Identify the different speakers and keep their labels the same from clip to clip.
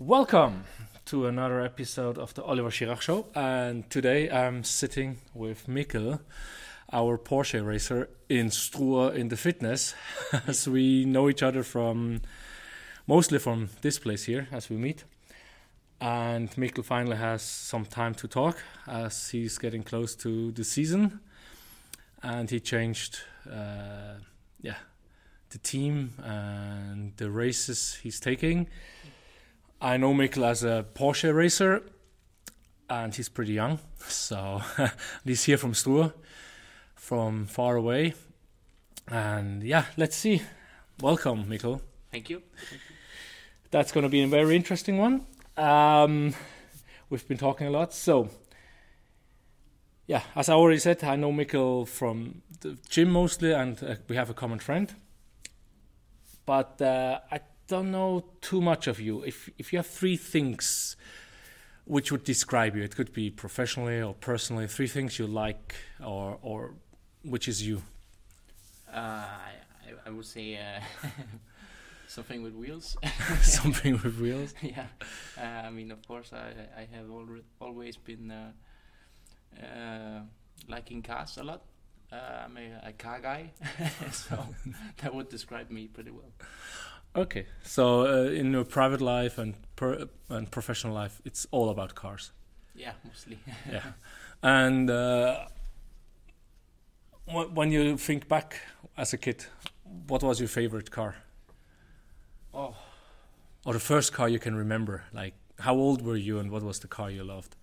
Speaker 1: Welcome to another episode of the Oliver Schirach Show. And today I'm sitting with Mikkel, our Porsche racer in Struer in the fitness, as we know each other from mostly from this place here as we meet. And Mikkel finally has some time to talk as he's getting close to the season. And he changed, uh, yeah, the team and the races he's taking I know Mikkel as a Porsche racer, and he's pretty young, so he's here from Struer, from far away. And yeah, let's see. Welcome, Mikkel.
Speaker 2: Thank you.
Speaker 1: That's going to be a very interesting one. Um, we've been talking a lot, so yeah, as I already said, I know Mikkel from the gym mostly, and uh, we have a common friend. But uh, I don't know too much of you. If if you have three things which would describe you, it could be professionally or personally. Three things you like, or or which is you.
Speaker 2: Uh, I, I would say uh, something with wheels.
Speaker 1: something with wheels.
Speaker 2: yeah, uh, I mean, of course, I I have always been uh, uh, liking cars a lot. Uh, I'm a, a car guy, so that would describe me pretty well.
Speaker 1: Okay, so uh, in your private life and per and professional life, it's all about cars.
Speaker 2: Yeah, mostly.
Speaker 1: yeah, and uh, when you think back as a kid, what was your favorite car?
Speaker 2: Oh,
Speaker 1: or the first car you can remember? Like, how old were you, and what was the car you loved?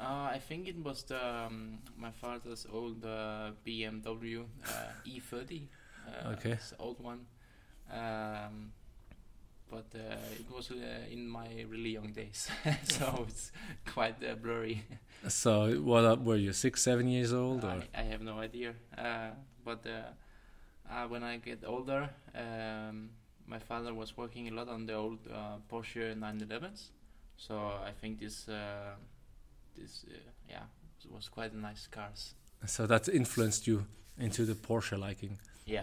Speaker 2: Uh, I think it was the, um, my father's old uh, BMW uh, E30.
Speaker 1: Uh, okay.
Speaker 2: old one. Um, but uh, it was uh, in my really young days, so it's quite uh, blurry.
Speaker 1: So, what were you? Six, seven years old?
Speaker 2: I, I, have no idea. but when I get older, um, my father was working a lot on the old Porsche 911s. So I think this this yeah was quite nice cars.
Speaker 1: So that influenced you into the Porsche liking.
Speaker 2: Yeah.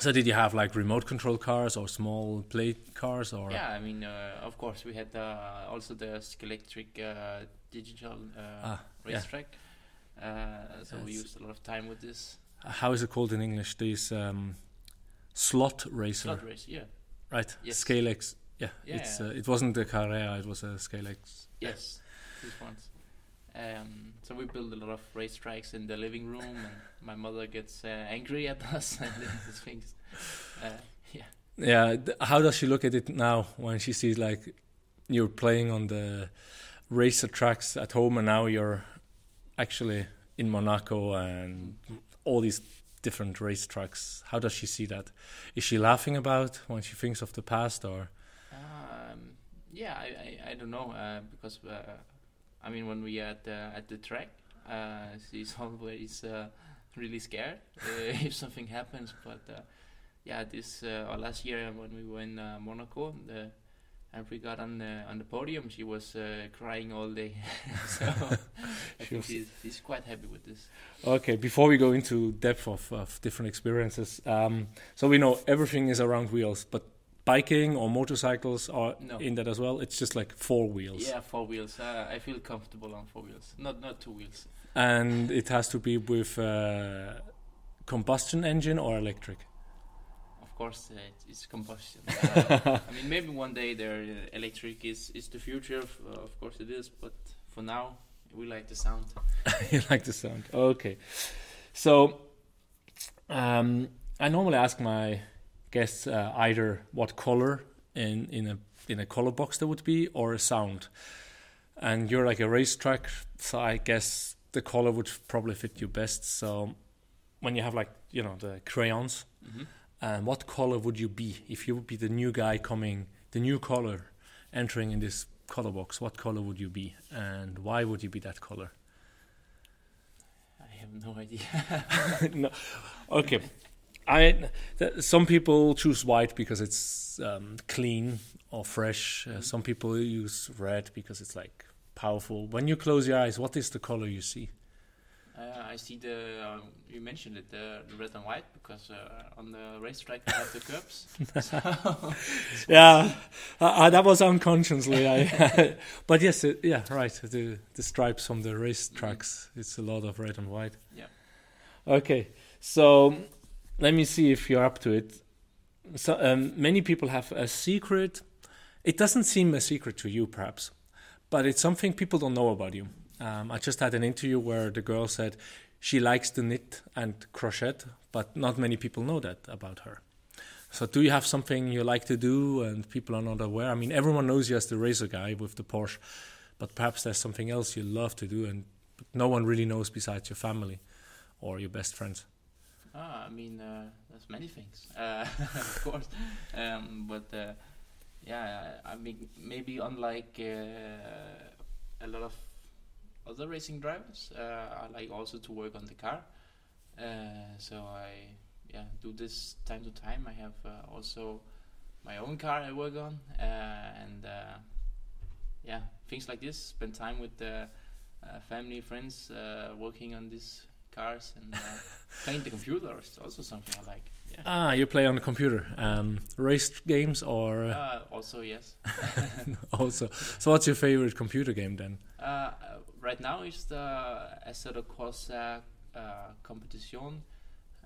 Speaker 1: So did you have like remote control cars or small plate cars or?
Speaker 2: Yeah, I mean, uh, of course, we had uh, also the Scalextric uh, digital uh, ah, racetrack. Yeah. Uh, so That's we used a lot of time with this.
Speaker 1: How is it called in English? These um, slot racer.
Speaker 2: Slot race, yeah.
Speaker 1: Right. Yes. Scalex. Yeah.
Speaker 2: yeah
Speaker 1: it's. Uh, it wasn't the Carrera. It was a Scalex.
Speaker 2: Yes. These ones. Um, so we build a lot of racetracks in the living room, and my mother gets uh, angry at us and these things. Uh, yeah.
Speaker 1: Yeah. How does she look at it now when she sees like you're playing on the racer tracks at home, and now you're actually in Monaco and all these different racetracks? How does she see that? Is she laughing about when she thinks of the past, or?
Speaker 2: Um, yeah, I, I, I don't know uh, because uh, I mean, when we at the at the track, uh, she's always uh, really scared uh, if something happens. But uh, yeah, this uh, last year when we were in uh, Monaco, the, and we got on the on the podium, she was crying all day. so I think she's, she's quite happy with this.
Speaker 1: Okay, before we go into depth of, of different experiences, um, so we know everything is around wheels, but biking or motorcycles are
Speaker 2: no.
Speaker 1: in that as well? It's just like four wheels.
Speaker 2: Yeah, four wheels. Uh, I feel comfortable on four wheels, not not two wheels.
Speaker 1: And it has to be with uh, combustion engine or electric.
Speaker 2: Of course, uh, it's combustion. Uh, I mean, maybe one day there uh, electric is is the future. Of, of course, it is. But for now, we like the sound.
Speaker 1: you like the sound. Okay, so um, I normally ask my guess uh, either what color in in a in a color box there would be or a sound. And you're like a racetrack, so I guess the color would probably fit you best. So when you have like you know the crayons, mm-hmm. and what color would you be if you would be the new guy coming, the new color entering in this color box? What color would you be, and why would you be that color?
Speaker 2: I have no idea.
Speaker 1: no. Okay. I th- some people choose white because it's um, clean or fresh. Uh, mm-hmm. Some people use red because it's like powerful. When you close your eyes, what is the color you see?
Speaker 2: Uh, I see the uh, you mentioned it the, the red and white because uh, on the racetrack I have the curbs. so,
Speaker 1: yeah, uh, that was unconsciously. I, but yes, uh, yeah, right. The the stripes from the race tracks. It's a lot of red and white.
Speaker 2: Yeah.
Speaker 1: Okay, so let me see if you're up to it. So um, many people have a secret. It doesn't seem a secret to you, perhaps, but it's something people don't know about you. Um, I just had an interview where the girl said she likes to knit and crochet, but not many people know that about her. So, do you have something you like to do and people are not aware? I mean, everyone knows you as the racer guy with the Porsche, but perhaps there's something else you love to do and no one really knows besides your family or your best friends.
Speaker 2: Ah, I mean, uh, there's many things, uh, of course, um, but uh, yeah, I mean, maybe unlike uh, a lot of other racing drivers, uh, I like also to work on the car. Uh, so I yeah do this time to time. I have also my own car I work on, and yeah, things like this. Spend time with family, friends, working on this cars and uh, playing the computer is also something I like. Yeah.
Speaker 1: Ah, you play on the computer. Um, race games or?
Speaker 2: Uh, also, yes.
Speaker 1: also, so what's your favorite computer game then?
Speaker 2: Uh, right now is the Assetto Corsa uh, competition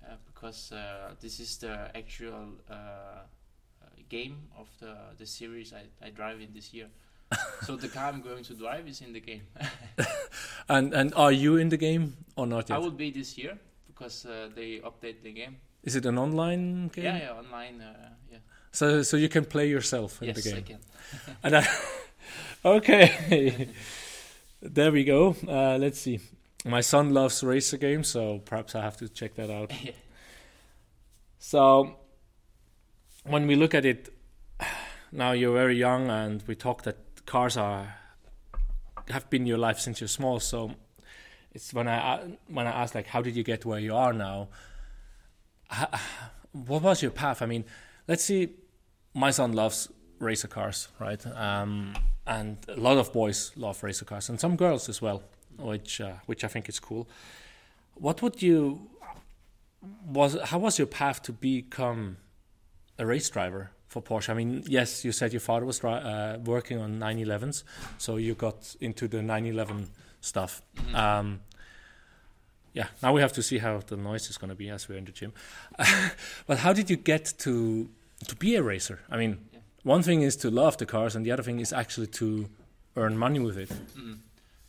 Speaker 2: uh, because uh, this is the actual game of the the series I, I drive in this year. so the car I'm going to drive is in the game.
Speaker 1: and and are you in the game or not yet?
Speaker 2: I will be this year because uh, they update the game.
Speaker 1: Is it an online game?
Speaker 2: Yeah, yeah, online. Uh, yeah.
Speaker 1: So so you can play yourself in
Speaker 2: yes,
Speaker 1: the game.
Speaker 2: Yes, I can.
Speaker 1: and I, okay, there we go. Uh, let's see. My son loves racer games, so perhaps I have to check that out.
Speaker 2: yeah.
Speaker 1: So when we look at it now, you're very young, and we talked that cars are have been your life since you're small. So it's when I when I asked like, how did you get where you are now? What was your path? I mean, let's see. My son loves racer cars, right? Um, and a lot of boys love racer cars, and some girls as well, which uh, which I think is cool. What would you was? How was your path to become a race driver? for Porsche? I mean, yes, you said your father was uh, working on 911s, so you got into the 911 stuff. Mm-hmm. Um, yeah, now we have to see how the noise is going to be as we're in the gym. but how did you get to to be a racer? I mean, yeah. one thing is to love the cars, and the other thing is actually to earn money with it.
Speaker 2: Mm-hmm.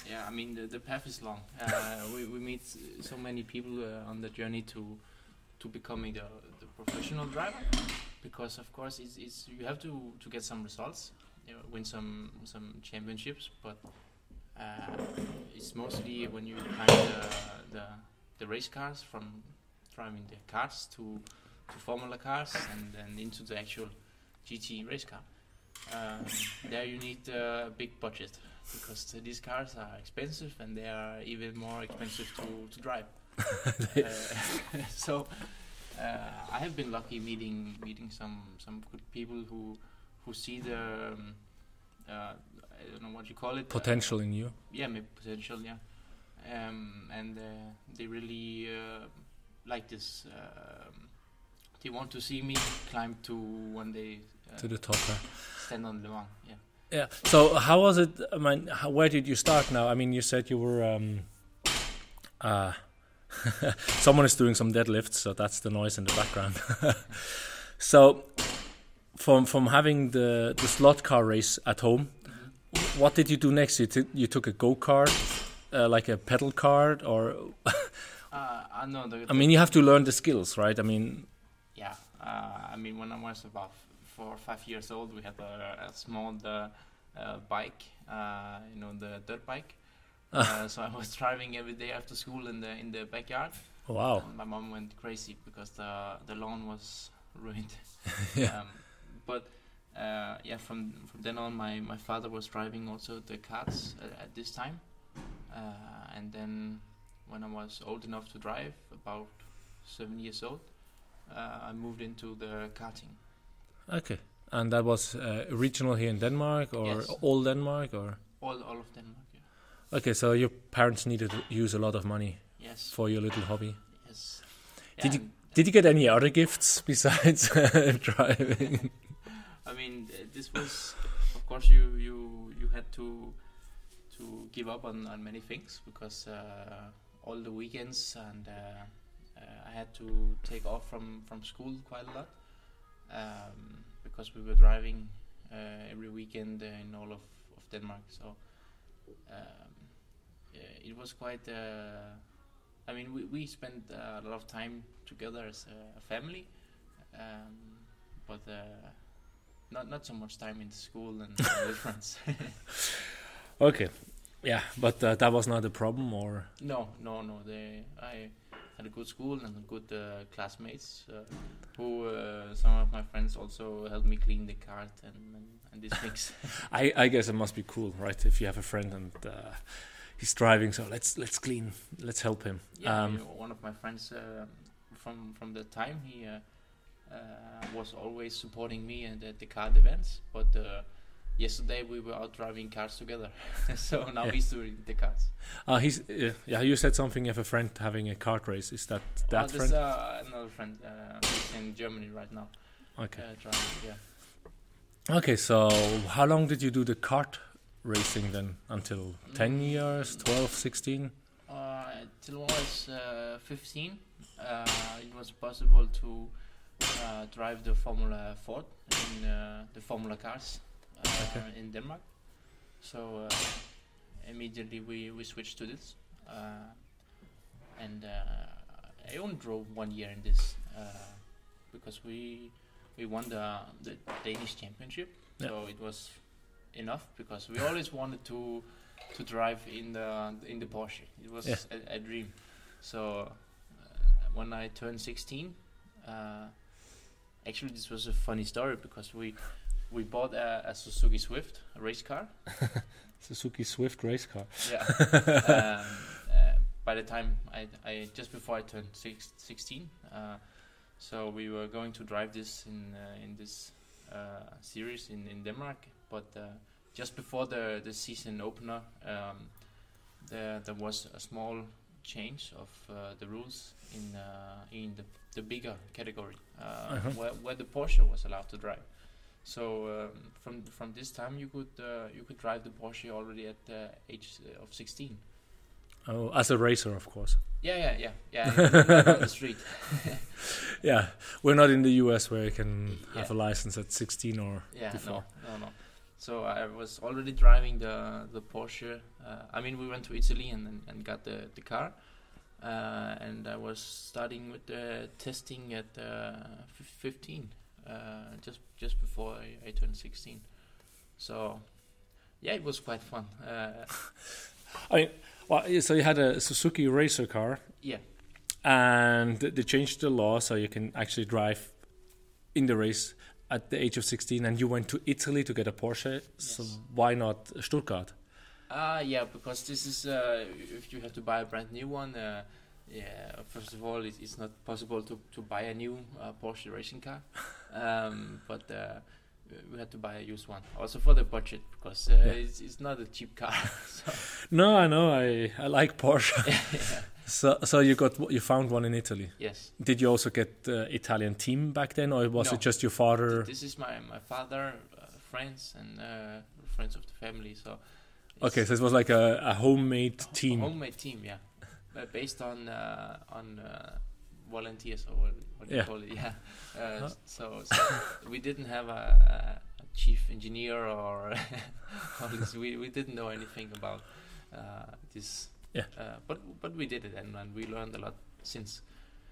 Speaker 2: Yeah, I mean the, the path is long. Uh, we we meet so many people uh, on the journey to to becoming the, the professional driver because of course it's, it's you have to to get some results you know, win some some championships but it's mostly when you climb the, the the race cars from driving the cars to to formula cars and then into the actual GT race car. Um, there you need a big budget because these cars are expensive and they are even more expensive to, to drive. Uh, so uh, I have been lucky meeting meeting some some good people who who see the um, uh, I don't know what you call it
Speaker 1: potential in you.
Speaker 2: Yeah, maybe potential. Yeah, um, and uh, they really like this. Um, they want to see me climb to one day
Speaker 1: to the top.
Speaker 2: Stand on Le Mans. Yeah.
Speaker 1: Yeah. So how was it? I mean, how, where did you start? Now, I mean, you said you were. Um, uh, Someone is doing some deadlifts, so that's the noise in the background. so, from from having the the slot car race at home. What did you do next? You you took a go kart, uh, like a pedal kart, or?
Speaker 2: uh, no, the,
Speaker 1: I mean, you have to learn the skills, right? I mean.
Speaker 2: Yeah, uh, I mean, when I was about four or five years old, we had a, a small uh, uh, bike, uh, you know, the dirt bike uh, so I was driving every day after school in the in the backyard.
Speaker 1: Wow!
Speaker 2: And my mom went crazy because the the lawn was ruined.
Speaker 1: yeah. Um,
Speaker 2: but uh, yeah, from from then on, my my father was driving also the karts at, at this time, uh, and then when I was old enough to drive, about seven years old, uh, I moved into the karting.
Speaker 1: Okay, and that was uh, regional here in Denmark, or
Speaker 2: yes.
Speaker 1: all Denmark, or
Speaker 2: all all of Denmark.
Speaker 1: Okay, so your parents needed to use a lot of money
Speaker 2: Yes.
Speaker 1: for your little hobby.
Speaker 2: Yes.
Speaker 1: Did
Speaker 2: Yeah,
Speaker 1: you did you get any other gifts besides driving?
Speaker 2: I mean, this was, of course, you you you had to to give up on, on many things because uh, all the weekends and uh, uh, I had to take off from from school quite a lot um, because we were driving uh, every weekend in all of, of Denmark. So um, yeah, it was quite. Uh, I mean, we we spent uh, a lot of time together as a, a family, um, but. Uh, not not so much time in school and with friends.
Speaker 1: okay, yeah, but uh, that was not a problem, or
Speaker 2: no, no, no. They I had a good school and good uh, classmates uh, who uh, some of my friends also helped me clean the kart and and, and these things.
Speaker 1: I I guess it must be cool, right? If you have a friend and uh, he's driving, so let's let's clean, let's help him.
Speaker 2: yeah,
Speaker 1: Um,
Speaker 2: one of my friends uh, from from the time he. Uh, was always supporting me and at the kart events, but uh, yesterday we were out driving cars together. so now
Speaker 1: Yeah.
Speaker 2: he's doing the cars.
Speaker 1: Uh, he's uh, yeah. You said something. You have a friend having a kart race. Is that
Speaker 2: Uh,
Speaker 1: that
Speaker 2: there's
Speaker 1: friend?
Speaker 2: uh, another friend uh, in Germany right now.
Speaker 1: okay.
Speaker 2: Uh, driving, yeah.
Speaker 1: Okay. So how long did you do the kart racing then? Until ten
Speaker 2: Mm.
Speaker 1: years, 12, 16?
Speaker 2: Uh, till I was uh, 15, uh, it was possible to uh, drive the Formula Ford in uh, the Formula cars uh,
Speaker 1: Okay.
Speaker 2: in Denmark. So uh, immediately we, we switched to this. Uh, and uh, I only drove one year in this uh, because we we won the, the Danish championship. So it was enough because we always wanted to to drive in the in the Porsche. It was
Speaker 1: Yeah.
Speaker 2: a, a dream. So uh, when I turned 16, uh, actually this was a funny story because we we bought a, a Suzuki Swift, a race car.
Speaker 1: Suzuki Swift race car.
Speaker 2: Yeah. um, uh, by the time I, I just before I turned six, 16, uh, so we were going to drive this in uh, in this uh, series in, in Denmark, but uh, just before the the season opener, um, there there was a small change of uh, the rules in uh, in the the bigger category uh,
Speaker 1: Uh-huh.
Speaker 2: where where the Porsche was allowed to drive. So um, from from this time you could uh, you could drive the Porsche already at the age of 16.
Speaker 1: Oh, as a racer, of course.
Speaker 2: Yeah, yeah, yeah, yeah. on the street.
Speaker 1: Yeah, we're not in the US where you can have a license at 16 or
Speaker 2: Yeah,
Speaker 1: before.
Speaker 2: no, no, no. So I was already driving the the Porsche. Uh, I mean, we went to Italy and and, and got the the car, uh, and I was starting with the testing at uh, fif- 15, uh, just just before I, I turned 16. So yeah, it was quite fun. Uh,
Speaker 1: I mean, well, so you had a Suzuki racer car,
Speaker 2: yeah,
Speaker 1: and they changed the law so you can actually drive in the race at the age of 16, and you went to Italy to get a Porsche. So why not Stuttgart?
Speaker 2: Uh, yeah, because this is uh, if you have to buy a brand new one. Uh, yeah, first of all, it, it's not possible to, to buy a new uh, Porsche racing car, um, but uh, we had to buy a used one. Also for the budget, because uh,
Speaker 1: Yeah.
Speaker 2: it's, it's not a cheap car. so,
Speaker 1: No, I know. I I like Porsche.
Speaker 2: yeah.
Speaker 1: so so you got you found one in Italy.
Speaker 2: Yes,
Speaker 1: Did you also get the Italian team back then, or was
Speaker 2: No.
Speaker 1: it just your father?
Speaker 2: this is my my father, uh, friends, and uh, friends of the family. So
Speaker 1: Okay, so it was like a, a homemade
Speaker 2: a
Speaker 1: team.
Speaker 2: homemade team, yeah, uh, based on uh, on uh, volunteers or what, what do
Speaker 1: Yeah.
Speaker 2: you call it? Yeah. Uh,
Speaker 1: Huh?
Speaker 2: so, so we didn't have a, a, a chief engineer or. We we didn't know anything about uh, this.
Speaker 1: Yeah.
Speaker 2: Uh, but but we did it and, and we learned a lot since.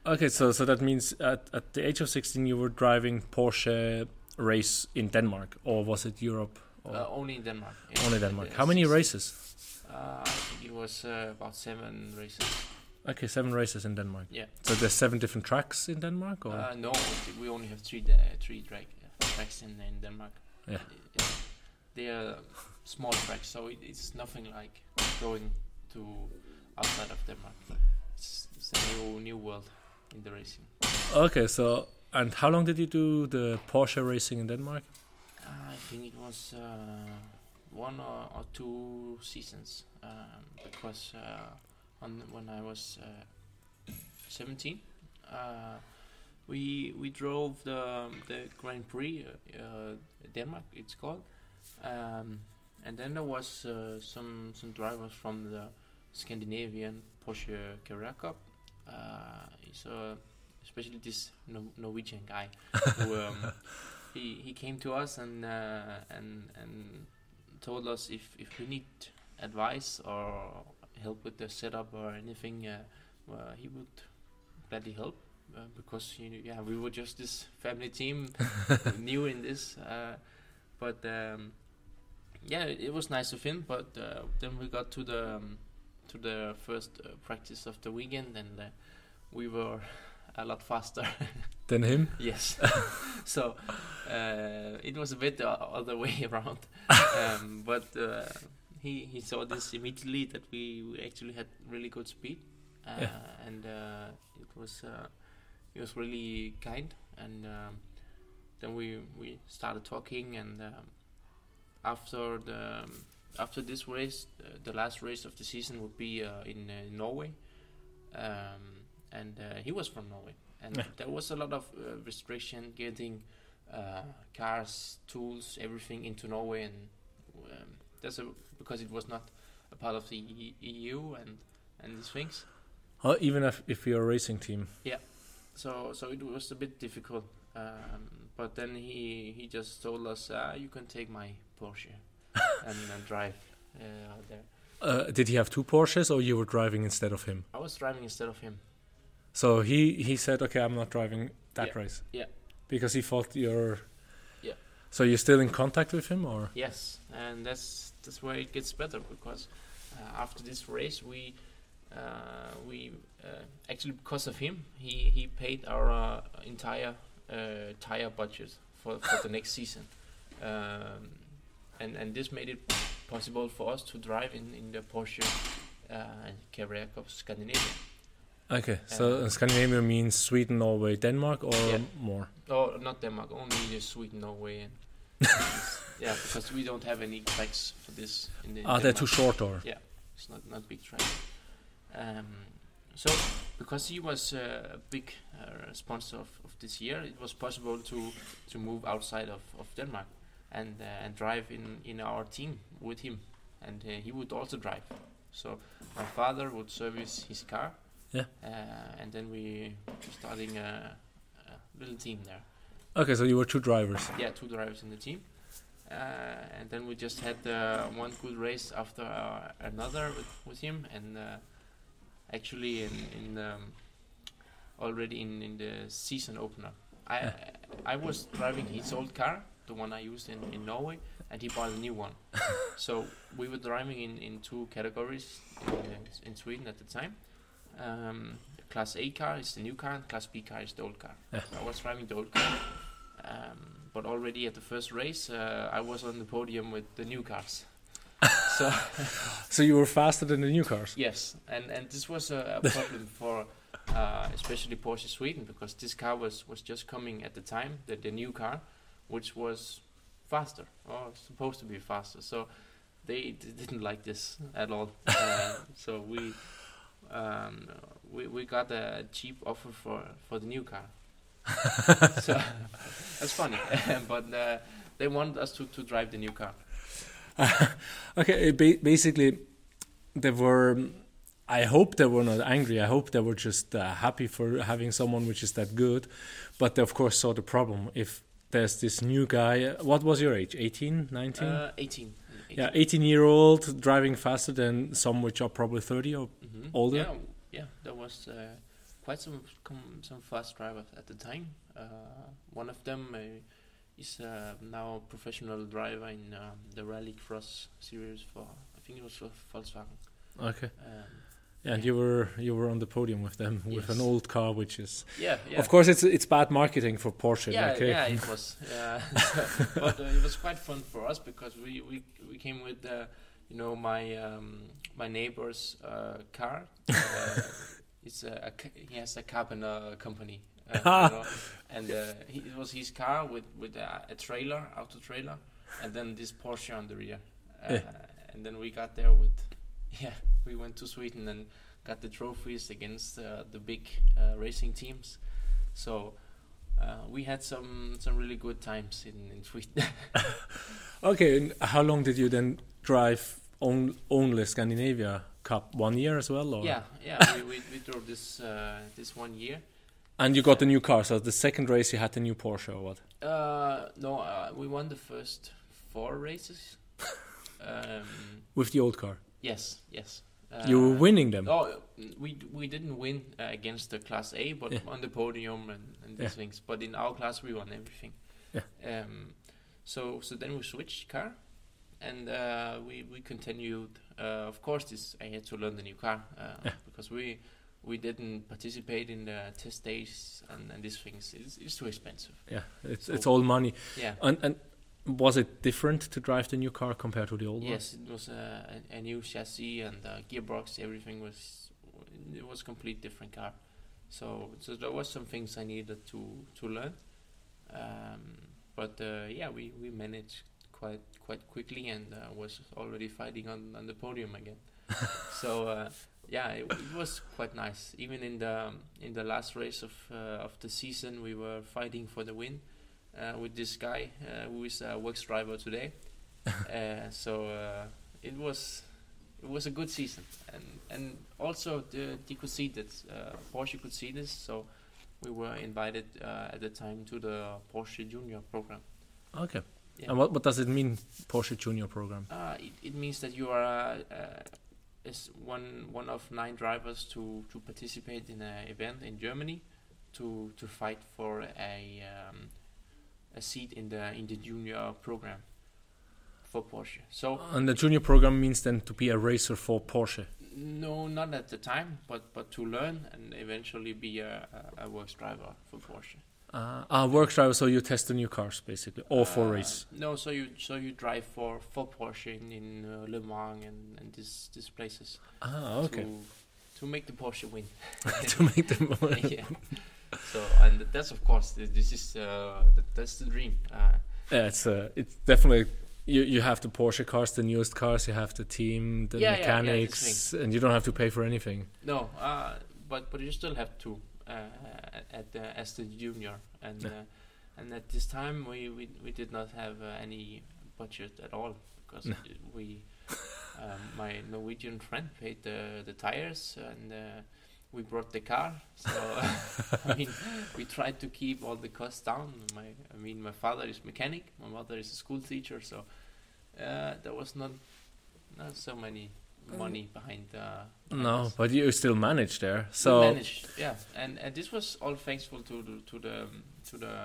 Speaker 1: Okay, so so that means at at the age of 16 you were driving Porsche race in Denmark, or was it Europe?
Speaker 2: Uh, only in Denmark. yeah.
Speaker 1: only Denmark. How many races?
Speaker 2: Uh, I think it was uh, about seven races.
Speaker 1: Okay, seven races in Denmark.
Speaker 2: Yeah.
Speaker 1: So there's seven different tracks in Denmark, or
Speaker 2: Uh, no, we only have three uh, three track, tracks in in Denmark.
Speaker 1: Yeah.
Speaker 2: Uh, They are small tracks, so it, it's nothing like going to outside of Denmark. It's, it's a new new world in the racing.
Speaker 1: okay. So and how long did you do the Porsche racing in Denmark?
Speaker 2: I think it was uh, one or, or two seasons um, because uh, on when I was uh, 17. Uh, we we drove the the Grand Prix uh, Denmark. It's called, um, and then there was uh, some some drivers from the Scandinavian Porsche Carrera Cup. Uh, so especially this no- Norwegian guy who um, he he came to us and uh, and and told us if if we need advice or help with the setup or anything, uh, well, he would gladly help. Uh, because you know, yeah, we were just this family team, new in this, uh, but um, yeah, it, it was nice of him. But uh, then we got to the um, to the first uh, practice of the weekend, and uh, we were a lot faster.
Speaker 1: Than him?
Speaker 2: yes. so uh, it was a bit the other way around. um, but uh, he he saw this immediately that we, we actually had really good speed, uh,
Speaker 1: Yeah.
Speaker 2: and uh, it was uh, he was really kind, and um, then we we started talking, and um, after the after this race, uh, the last race of the season would be uh, in uh, Norway, um, and uh, he was from Norway, and there was a lot of uh, restriction getting uh, cars, tools, everything into Norway, and um, that's a, because it was not a part of the E- EU and and these things.
Speaker 1: Even if, if you're a racing team.
Speaker 2: Yeah, so so it was a bit difficult. Um, but then he he just told us, uh, you can take my Porsche and, and drive uh, out there.
Speaker 1: Uh, did he have two Porsches or you were driving instead of him?
Speaker 2: I was driving instead of him.
Speaker 1: So he, he said, okay, I'm not driving that
Speaker 2: Yeah,
Speaker 1: race.
Speaker 2: yeah.
Speaker 1: Because he thought you're.
Speaker 2: Yeah.
Speaker 1: So you're still in contact with him or?
Speaker 2: Yes, and that's that's where it gets better because uh, after this race we uh, we uh, actually because of him he he paid our uh, entire uh, tire budget for for the next season, um, and and this made it possible for us to drive in in the Porsche uh, Carrera Cup Scandinavia.
Speaker 1: Okay, so Scandinavia means Sweden, Norway, Denmark, or
Speaker 2: Yeah.
Speaker 1: more?
Speaker 2: Oh, not Denmark, only uh, Sweden, Norway, and yeah, because we don't have any tracks for this in the.
Speaker 1: Ah, they're
Speaker 2: Denmark.
Speaker 1: too short, or?
Speaker 2: Yeah, it's not not big track. Um, so because he was uh, a big uh, sponsor of, of this year, it was possible to to move outside of, of Denmark and uh, and drive in, in our team with him, and uh, he would also drive. So my father would service his car,
Speaker 1: Yeah.
Speaker 2: uh, and then we were starting a, a little team there.
Speaker 1: Okay, so you were two drivers.
Speaker 2: Yeah, two drivers in the team. Uh, and then we just had uh, one good race after uh, another with, with him, and uh, actually in, in um, already in, in the season opener, I
Speaker 1: Yeah.
Speaker 2: I was driving his old car, the one I used in, in Norway, and he bought a new one. so we were driving in, in two categories in, in Sweden at the time. Um, class A car is the new car, and Class B car is the old car.
Speaker 1: Yeah.
Speaker 2: So I was driving the old car. Um, but already at the first race, uh, I was on the podium with the new cars. so
Speaker 1: So you were faster than the new cars.
Speaker 2: yes, and and this was a, a problem for uh, especially Porsche Sweden because this car was was just coming at the time, the the new car, which was faster or supposed to be faster. So they d- didn't like this at all. uh, so we. Um, we we got a cheap offer for for the new car, so that's funny. but uh, they wanted us to, to drive the new car.
Speaker 1: okay, ba- basically, they were. I hope they were not angry. I hope they were just uh, happy for having someone which is that good. But they, of course, saw the problem. If there's this new guy, uh, what was your age? 18, 19?
Speaker 2: Uh, 18.
Speaker 1: yeah, 18 year old driving faster than some which are probably 30 or
Speaker 2: Mhm.
Speaker 1: older?
Speaker 2: Yeah, yeah. There was uh, quite some com- some fast drivers at the time. Uh, one of them uh, is uh, now a professional driver in um, the Rally Cross series for I think it was for Volkswagen.
Speaker 1: okay.
Speaker 2: Um,
Speaker 1: and you were you were on the podium with them with an old car, which is
Speaker 2: yeah, yeah.
Speaker 1: of course it's it's bad marketing for Porsche.
Speaker 2: Yeah,
Speaker 1: okay.
Speaker 2: yeah, it was. Yeah, but uh, it was quite fun for us because we we, we came with uh, you know my um, my neighbor's uh, car. Uh, it's a, a he has a carpenter company, uh, you know, and uh, he, it was his car with with a, a trailer, auto trailer, and then this Porsche on the rear. Uh,
Speaker 1: Yeah.
Speaker 2: And then we got there with, yeah, we went to Sweden and got the trophies against uh, the big uh, racing teams. So uh, we had some some really good times in in Sweden.
Speaker 1: Okay, and how long did you then drive on, only Scandinavia Cup? One year as well, or
Speaker 2: yeah, yeah. we, we we drove this uh, this one year.
Speaker 1: And you got the new car, so the second race you had the new Porsche or what?
Speaker 2: Uh, no, uh, we won the first four races. um,
Speaker 1: With the old car,
Speaker 2: yes, yes. Uh,
Speaker 1: you were winning them.
Speaker 2: Oh, we we didn't win uh, against the class A, but
Speaker 1: Yeah.
Speaker 2: on the podium and, and these
Speaker 1: Yeah.
Speaker 2: things. But in our class, we won everything.
Speaker 1: Yeah.
Speaker 2: Um, so so then we switched car, and uh, we we continued. Uh, of course, this I had to learn the new car uh,
Speaker 1: Yeah.
Speaker 2: because we we didn't participate in the test days and, and these things. It's, it's too expensive.
Speaker 1: Yeah, it's
Speaker 2: So-
Speaker 1: it's all money.
Speaker 2: Yeah.
Speaker 1: And and was it different to drive the new car compared to the old one?
Speaker 2: Yes, it was a, a, a new chassis and uh, gearbox. Everything was it was a complete different car. So so there was some things I needed to to learn. Um, but uh, yeah, we, we managed quite quite quickly and uh, was already fighting on, on the podium again. so uh, yeah, it, it was quite nice. Even in the in the last race of uh, of the season, we were fighting for the win uh, with this guy uh, who is a works driver today. uh, so uh, it was it was a good season, and and also the, they could see that uh, Porsche could see this, so we were invited uh, at the time to the Porsche Junior program.
Speaker 1: Okay.
Speaker 2: Yeah.
Speaker 1: And what what does it mean, Porsche Junior program?
Speaker 2: Uh, it, it means that you are uh, uh, is one one of nine drivers to, to participate in an event in Germany to to fight for a um, a seat in the in the junior program for Porsche. So
Speaker 1: And the junior program means then to be a racer for Porsche.
Speaker 2: no, not at the time, but but to learn and eventually be a, a, a works driver for Porsche.
Speaker 1: Uh, ah, works driver, so you test the new cars basically, or for
Speaker 2: Uh,
Speaker 1: race.
Speaker 2: No, so you so you drive for for Porsche in, in uh, Le Mans and and these these places.
Speaker 1: Ah, okay.
Speaker 2: to, to make the Porsche win.
Speaker 1: to make them.
Speaker 2: yeah. So and that's of course this is uh, that's the dream. Uh,
Speaker 1: Yeah, it's uh, it's definitely you. You have the Porsche cars, the newest cars. You have the team, the
Speaker 2: Yeah, yeah, yeah,
Speaker 1: mechanics, and you don't have to pay for anything.
Speaker 2: no, uh, but but you still have to uh, at the as the junior and
Speaker 1: Yeah.
Speaker 2: uh, and at this time we we, we did not have uh, any budget at all because
Speaker 1: No.
Speaker 2: we um, my Norwegian friend paid the the tires and. Uh, we brought the car, so I mean, we tried to keep all the costs down. My, I mean, my father is mechanic, my mother is a school teacher, so uh, there was not not so many money behind. Uh, behind
Speaker 1: No,
Speaker 2: this.
Speaker 1: but you still managed there.
Speaker 2: We
Speaker 1: So
Speaker 2: managed, yeah, and and this was all thankful to the to the to the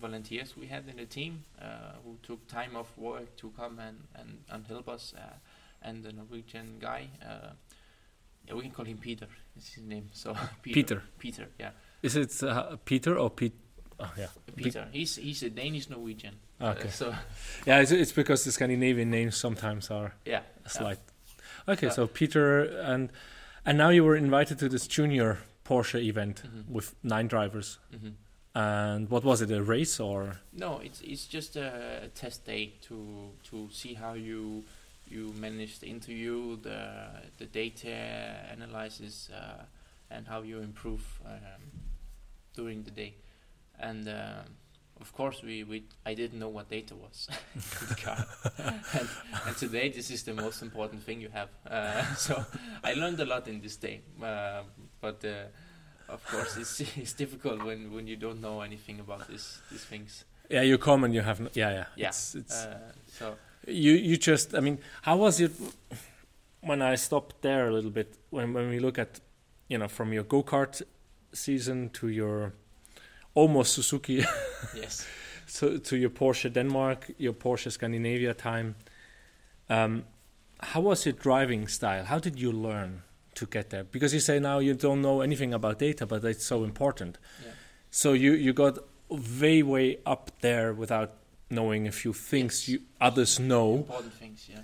Speaker 2: volunteers we had in the team uh, who took time off work to come and and, and help us, uh, and the Norwegian guy. Uh, yeah, we can call him Peter. Is his name? So
Speaker 1: Peter.
Speaker 2: Peter, yeah,
Speaker 1: is it uh, Peter or Pete? Oh, yeah,
Speaker 2: Peter. He's he's a Danish Norwegian.
Speaker 1: Okay.
Speaker 2: Uh, so
Speaker 1: yeah. It's, it's because the Scandinavian names sometimes are
Speaker 2: yeah,
Speaker 1: slight. Okay,
Speaker 2: Uh,
Speaker 1: so Peter and and now you were invited to this junior Porsche event
Speaker 2: Mhm.
Speaker 1: with nine drivers.
Speaker 2: hmm
Speaker 1: And what was it? A race or?
Speaker 2: No, it's it's just a, a test day to to see how you you manage the interview, the the data analysis, uh, and how you improve um, during the day. And um of course, we, we I didn't know what data was in the car, and, and today this is the most important thing you have. Uh, so I learned a lot in this day, uh, but. Uh, of course, it's it's difficult when, when you don't know anything about this these things.
Speaker 1: Yeah, you come and you have. No, yeah, yeah.
Speaker 2: Yeah.
Speaker 1: It's, it's
Speaker 2: Uh, so
Speaker 1: you you just. I mean, how was it when I stopped there a little bit? When when we look at, you know, from your go kart season to your almost Suzuki,
Speaker 2: yes,
Speaker 1: so to your Porsche Denmark, your Porsche Scandinavia time. Um, how was your driving style? How did you learn to get there? Because you say now you don't know anything about data, but it's so important.
Speaker 2: yeah,
Speaker 1: So you you got way way up there without knowing a few things
Speaker 2: Yes.
Speaker 1: you others know.
Speaker 2: important things. Yeah.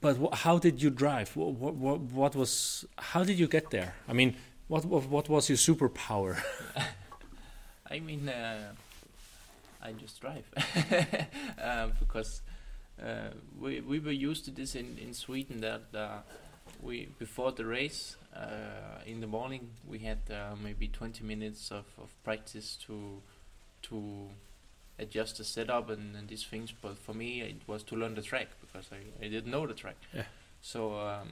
Speaker 1: But how did you drive? What, what what was? How did you get there? I mean, what what, what was your superpower?
Speaker 2: I mean, uh, I just drive um, because uh, we we were used to this in in Sweden that uh, we before the race uh, in the morning we had uh, maybe 20 minutes of, of practice to to adjust the setup and, and these things. But for me, it was to learn the track because I, I didn't know the track.
Speaker 1: Yeah.
Speaker 2: So um,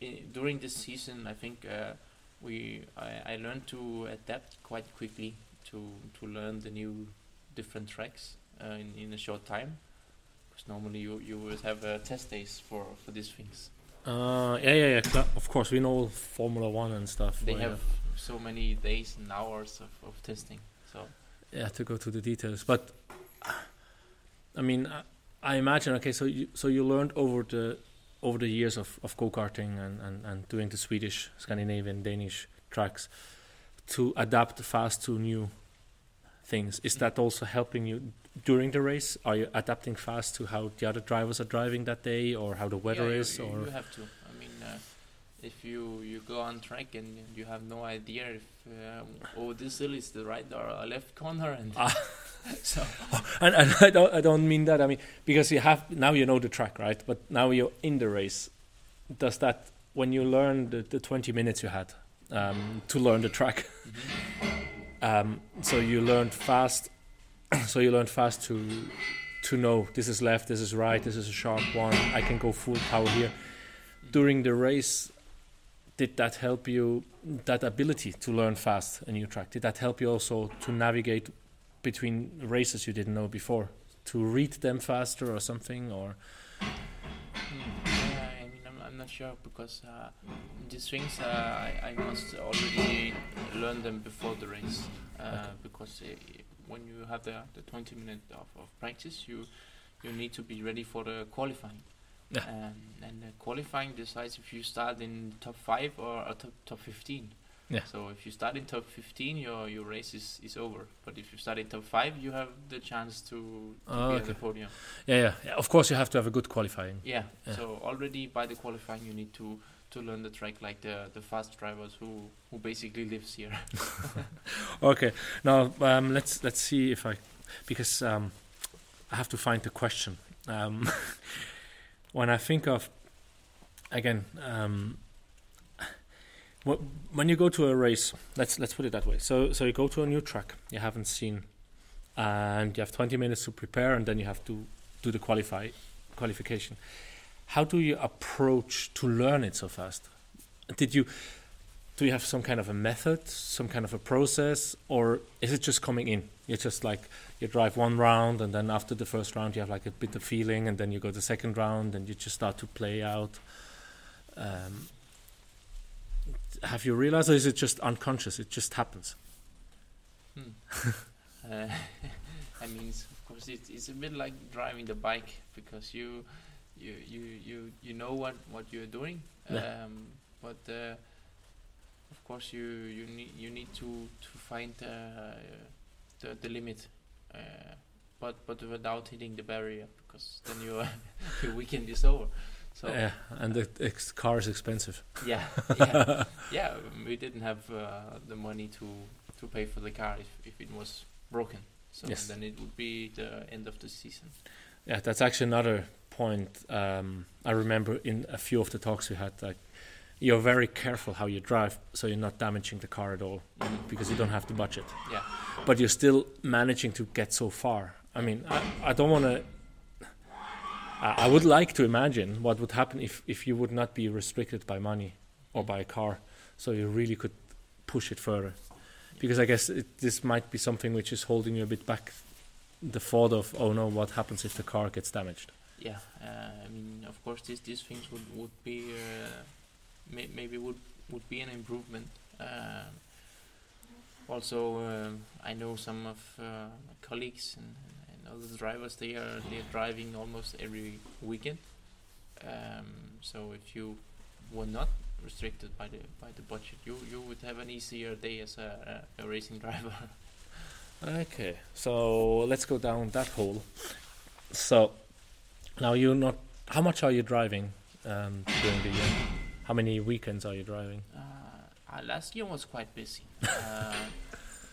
Speaker 2: i during this season, I think uh, we I, I learned to adapt quite quickly to to learn the new different tracks uh, in in a short time. Because normally you you would have uh, test days for for these things.
Speaker 1: Uh, yeah, yeah, yeah. Of course, we know Formula One and stuff.
Speaker 2: They have so many days and hours of, of testing. So
Speaker 1: yeah to go to the details but i mean i, I imagine okay so you so you learned over the over the years of, of go-karting and, and, and doing the swedish scandinavian danish tracks to adapt fast to new things is that also helping you during the race are you adapting fast to how the other drivers are driving that day or how the weather
Speaker 2: yeah, you-
Speaker 1: is
Speaker 2: you,
Speaker 1: or
Speaker 2: you have to. Uh, if you you go on track and you have no idea if uh, oh this hill is the right or left corner and
Speaker 1: Ah.
Speaker 2: so
Speaker 1: and, and I don't I don't mean that. I mean because you have now you know the track, right? But now you're in the race. Does that when you learn the, the 20 minutes you had um, to learn the track, um, so you learned fast. so you learned fast to to know this is left, this is right, this is a sharp one. I can go full power here. During the race, did that help you? That ability to learn fast a new track. Did that help you also to navigate between races you didn't know before to read them faster or something or
Speaker 2: yeah, I mean I'm, I'm not sure because uh, these things uh, I, I must already learn them before the race uh,
Speaker 1: Okay.
Speaker 2: because uh, when you have the, the 20 minutes of, of practice you you need to be ready for the qualifying
Speaker 1: Yeah.
Speaker 2: um, and the qualifying decides if you start in top 5 or a top, top 15
Speaker 1: Yeah.
Speaker 2: so if you start in top 15 your, your race is, is over but if you start in top 5 you have the chance to, to
Speaker 1: Oh,
Speaker 2: be on the podium
Speaker 1: yeah, yeah yeah of course you have to have a good qualifying
Speaker 2: yeah.
Speaker 1: Yeah.
Speaker 2: So already by the qualifying, you need to to learn the track like the the fast drivers who who basically lives here.
Speaker 1: okay now um, let's let's see if i because um, i have to find the question um, when i think of again um, when you go to a race let's let's put it that way. So so you go to a new track you haven't seen and you have 20 minutes to prepare and then you have to do the qualify qualification. How do you approach to learn it so fast? Did you do you have some kind of a method, some kind of a process, or is it just coming in? You're just like you drive one round, and then after the first round, you have like a bit of feeling, and then you go the second round, and you just start to play out. Um, have you realized, or is it just unconscious? It just happens.
Speaker 2: Hmm. uh, I mean, of course, it's it's a bit like driving the bike because you you you you you know what what you're doing,
Speaker 1: Yeah.
Speaker 2: um, but. Uh, of course, you you need you need to to find uh, the the limit, uh, but but without hitting the barrier because then your your weekend is over. So
Speaker 1: yeah, and the ex- car is expensive.
Speaker 2: yeah, yeah, yeah. We didn't have uh, the money to to pay for the car if, if it was broken. So
Speaker 1: Yes.
Speaker 2: then it would be the end of the season.
Speaker 1: Yeah, that's actually another point. Um, I remember in a few of the talks we had, like you're very careful how you drive, so you're not damaging the car at all because you don't have the budget.
Speaker 2: Yeah.
Speaker 1: But you're still managing to get so far. I mean, I, I don't want to. I I would like to imagine what would happen if, if you would not be restricted by money or by a car, so you really could push it further. Because I guess it, this might be something which is holding you a bit back. The thought of, oh no, what happens if the car gets damaged?
Speaker 2: Yeah, uh, I mean, of course, these these things would would be uh, may, maybe would would be an improvement. Um also, um, I know some of uh, my colleagues and, and other drivers. They are they are driving almost every weekend. Um, so if you were not restricted by the by the budget, you you would have an easier day as a, a, a racing driver.
Speaker 1: Okay, so let's go down that hole. So now you're not. How much are you driving um, during the year? How many weekends are you driving?
Speaker 2: Uh, uh, last year was quite busy. uh,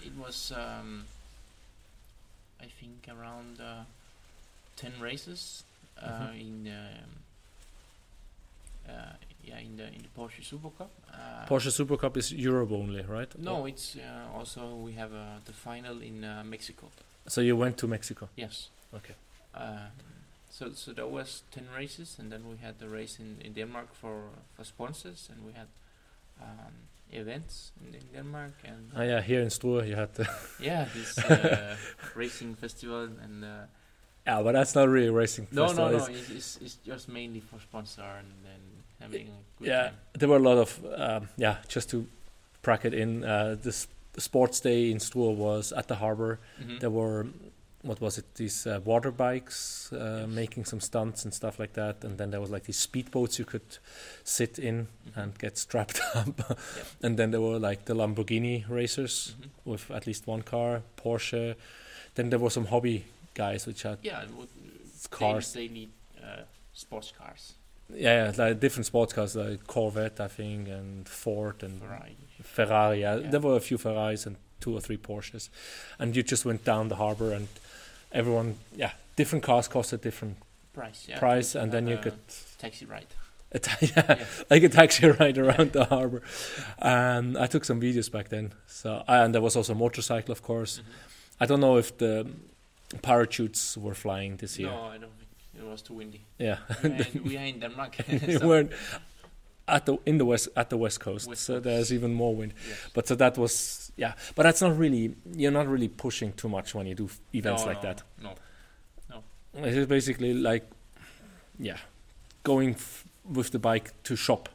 Speaker 2: it was, um, I think, around uh, ten races uh,
Speaker 1: Mhm.
Speaker 2: in um, uh, yeah in the Porsche Super Cup. Uh,
Speaker 1: Porsche Super Cup is Europe only, right?
Speaker 2: No, it's uh, also we have uh, the final in uh, Mexico.
Speaker 1: So you went to Mexico.
Speaker 2: Yes.
Speaker 1: Okay.
Speaker 2: Um, so so there was ten races, and then we had the race in, in Denmark for for sponsors, and we had um, events in, in Denmark, and
Speaker 1: Ah, yeah, here in Struer you had the.
Speaker 2: yeah, this uh, racing festival, and uh,
Speaker 1: yeah, but that's not really a racing.
Speaker 2: no, no,
Speaker 1: festival,
Speaker 2: no,
Speaker 1: it's-
Speaker 2: it's, it's, it's just mainly for sponsor and then having a good
Speaker 1: yeah,
Speaker 2: time.
Speaker 1: there were a lot of um, yeah. Just to bracket in, uh, this the sports day in Struer was at the harbor.
Speaker 2: Mhm.
Speaker 1: There were what was it? These uh, water bikes uh,
Speaker 2: Yes.
Speaker 1: making some stunts and stuff like that. And then there was like these speedboats you could sit in
Speaker 2: Mhm.
Speaker 1: and get strapped up. And then there were like the Lamborghini racers
Speaker 2: Mhm.
Speaker 1: with at least one car, Porsche. Then there were some hobby guys which had
Speaker 2: Yeah,
Speaker 1: cars.
Speaker 2: They, they need uh, sports cars,
Speaker 1: Yeah, yeah, like different sports cars like Corvette, I think, and Ford and
Speaker 2: Ferrari.
Speaker 1: Ferrari. Yeah. there were a few Ferraris and two or three Porsches, and you just went down the harbor and everyone, yeah, different cars cost a different
Speaker 2: Price, yeah.
Speaker 1: price, and then you
Speaker 2: have
Speaker 1: could
Speaker 2: taxi ride.
Speaker 1: a ta- yeah, like a taxi ride around the harbor. And I took some videos back then. So and there was also a motorcycle, of course.
Speaker 2: Mhm.
Speaker 1: I don't know if the parachutes were flying this year.
Speaker 2: No, I don't think it was too windy.
Speaker 1: Yeah,
Speaker 2: we, are in, we are in Denmark. so-
Speaker 1: weren't at the in the west at the west coast,
Speaker 2: West
Speaker 1: so
Speaker 2: coast.
Speaker 1: there's even more wind.
Speaker 2: yes.
Speaker 1: But so that was yeah, but that's not really you're not really pushing too much when you do f- events
Speaker 2: no,
Speaker 1: like
Speaker 2: no,
Speaker 1: that.
Speaker 2: No. No.
Speaker 1: It is basically like yeah, going f- with the bike to shop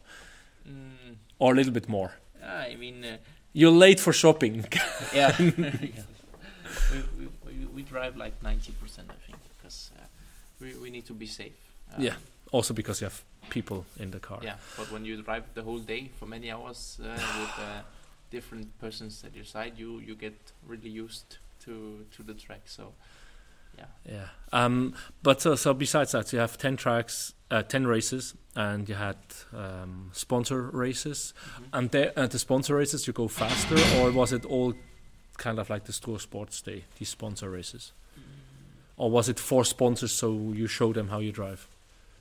Speaker 2: Mm,
Speaker 1: or a little bit more.
Speaker 2: I mean, uh,
Speaker 1: You're late for shopping.
Speaker 2: yeah. we, we, we, we drive like 90%, I think, because uh, we, we need to be safe. Um,
Speaker 1: Yeah. also because you have people in the car.
Speaker 2: Yeah, but when you drive the whole day for many hours uh, with uh, different persons at your side, you, you get really used to, to the track. So, yeah.
Speaker 1: Yeah. Um, but so, so besides that, you have 10 tracks, uh, 10 races, and you had um, sponsor races.
Speaker 2: Mhm.
Speaker 1: And there, at the sponsor races, you go faster, or was it all kind of like the Struer Sports Day, these sponsor races? Or was it for sponsors so you show them how you drive?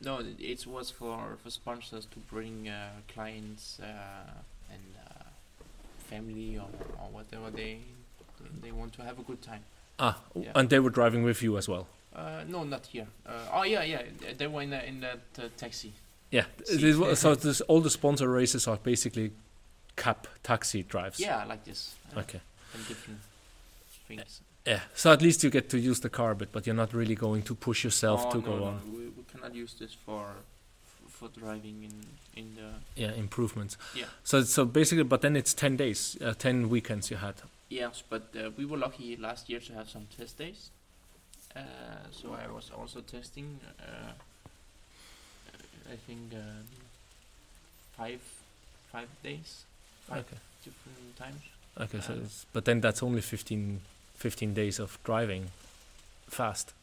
Speaker 2: No, it- was for, for sponsors to bring uh, clients uh, uh, family or, or whatever they, they want to have a good time.
Speaker 1: Ah,
Speaker 2: Yeah.
Speaker 1: and they were driving with you as well.
Speaker 2: Uh, no, not here. Uh, oh yeah, yeah. They were in, the, in that uh, taxi.
Speaker 1: Yeah.
Speaker 2: See.
Speaker 1: So this, all the sponsor races are basically cab taxi drives.
Speaker 2: Yeah, like this. Uh,
Speaker 1: Okay.
Speaker 2: And different things.
Speaker 1: Yeah. So at least you get to use the car a bit, but you're not really going to push yourself
Speaker 2: Oh,
Speaker 1: to
Speaker 2: no,
Speaker 1: go
Speaker 2: no,
Speaker 1: on.
Speaker 2: We, we cannot use this for for driving in in the
Speaker 1: Yeah, improvements.
Speaker 2: Yeah.
Speaker 1: So so basically, but then it's ten days, uh, ten weekends you had.
Speaker 2: yes. But uh, we were lucky last year to have some test days. Uh, so I was also testing. Uh, I think um, five five days, five
Speaker 1: Okay.
Speaker 2: different times.
Speaker 1: Okay. So
Speaker 2: Uh,
Speaker 1: but then that's only 15, 15 days of driving fast.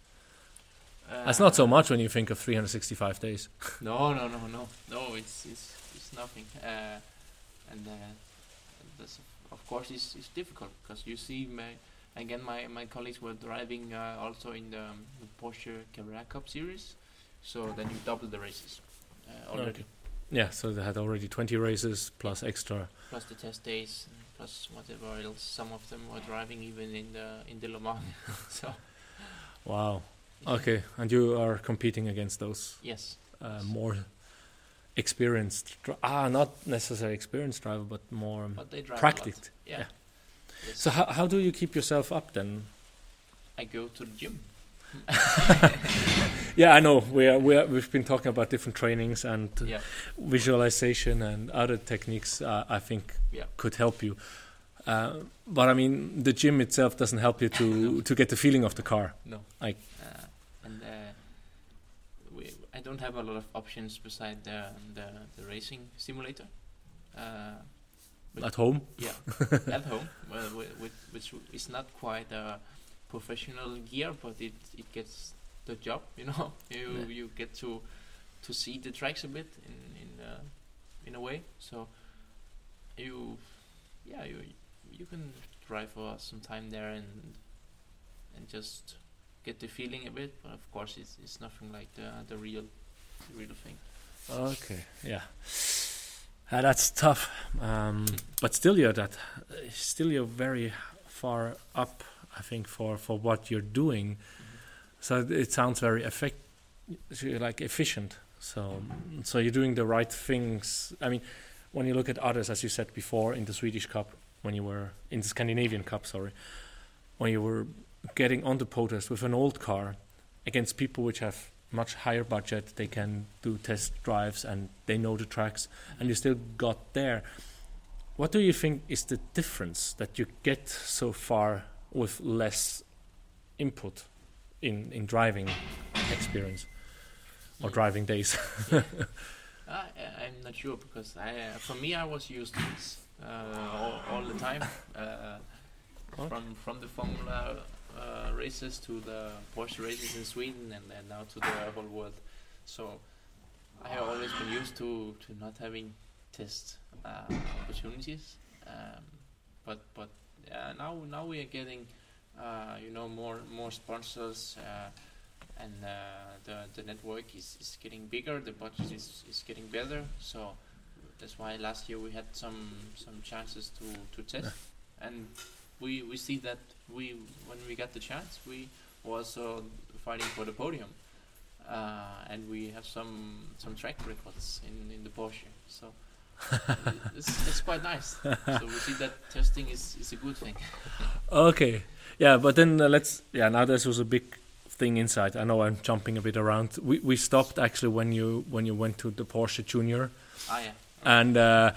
Speaker 1: That's not so much when you think of 365 days.
Speaker 2: No, no, no, no, no. It's it's it's nothing. Uh, and uh, this, of course, it's is difficult because you see, my, again, my my colleagues were driving uh, also in the, um, the Porsche Carrera Cup series, so then you double the races uh, already,
Speaker 1: Okay. Yeah. So they had already 20 races plus extra.
Speaker 2: plus the test days, and plus whatever else. Some of them were driving even in the in the Le Mans. so
Speaker 1: Wow. Okay. And you are competing against those
Speaker 2: Yes.
Speaker 1: uh, more experienced. Ah, not necessarily experienced driver, but more
Speaker 2: But they drive a lot.
Speaker 1: practiced.
Speaker 2: Yeah.
Speaker 1: yeah.
Speaker 2: Yes.
Speaker 1: So how how do you keep yourself up then?
Speaker 2: I go to the gym.
Speaker 1: Yeah, I know. We are, we are, we've been talking about different trainings and
Speaker 2: Yeah.
Speaker 1: visualization and other techniques. Uh, I think
Speaker 2: Yeah.
Speaker 1: could help you. Uh, but I mean, the gym itself doesn't help you to to get the feeling of the car.
Speaker 2: No.
Speaker 1: Like-
Speaker 2: uh, and uh, we, I don't have a lot of options beside the the, the racing simulator. Uh,
Speaker 1: At home,
Speaker 2: yeah, at home, well, with, which is not quite a professional gear, but it it gets the job. You know, you
Speaker 1: Yeah.
Speaker 2: you get to to see the tracks a bit in in uh, in a way. So you, yeah, you you can drive for some time there and and just get the feeling a bit. But of course, it's it's nothing like the the real the real thing.
Speaker 1: Okay, yeah. Uh, that's tough, um, but still you're that. Still you're very far up. I think for for what you're doing. So it sounds very effect, like efficient. So so you're doing the right things. I mean, when you look at others, as you said before, in the Swedish Cup, when you were in the Scandinavian Cup, sorry, when you were getting on the protest with an old car against people which have much higher budget, they can do test drives and they know the tracks, and you still got there. What do you think is the difference that you get so far with less input in, in driving experience or driving days?
Speaker 2: uh, I'm not sure because I, uh, for me, I was used to this uh, all, all, the time. Uh, from from the Formula uh, races to the Porsche races in Sweden and then now to the whole world. So I have always been used to, to not having test uh, opportunities. Um, but but uh, now now we are getting uh, you know more more sponsors uh, and uh, the the network is, is getting bigger. The budget is, is getting better. So that's why last year we had some some chances to to test and we we see that we when we got the chance we uh, fighting for the podium uh, and we have some some track records in in the Porsche. So it's, it's quite nice. So we see that testing is is a good thing.
Speaker 1: Okay. Yeah but then uh, let's yeah now this was a big thing inside. I know i'm jumping a bit around. We we stopped actually when you when you went to the Porsche Junior.
Speaker 2: Ah yeah.
Speaker 1: And uh,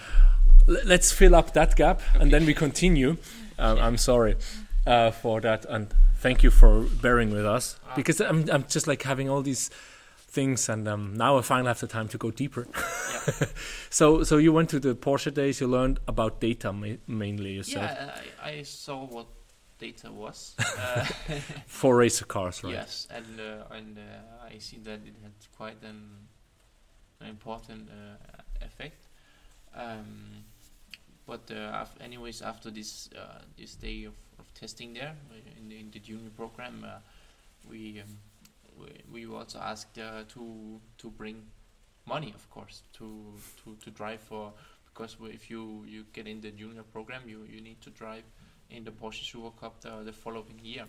Speaker 1: let's fill up that gap okay. and then we continue um, I'm sorry uh, for that, and thank you for bearing with us ah. because I'm I'm just like having all these things, and um, now I finally have the time to go deeper. Yeah. so so you went to the Porsche days. You learned about data ma mainly. You said.
Speaker 2: Yeah, I, I saw what data was uh,
Speaker 1: for racer cars, right?
Speaker 2: Yes, and uh, and uh, I see that it had quite an, an important uh, effect. Um, but uh, anyways, after this uh, this day of, of testing there uh, in the, in the junior program, we, um, we we were also asked to to bring money, of course, to to to drive for because if you you get in the junior program, you you need to drive in the Porsche Super Cup the, the following year,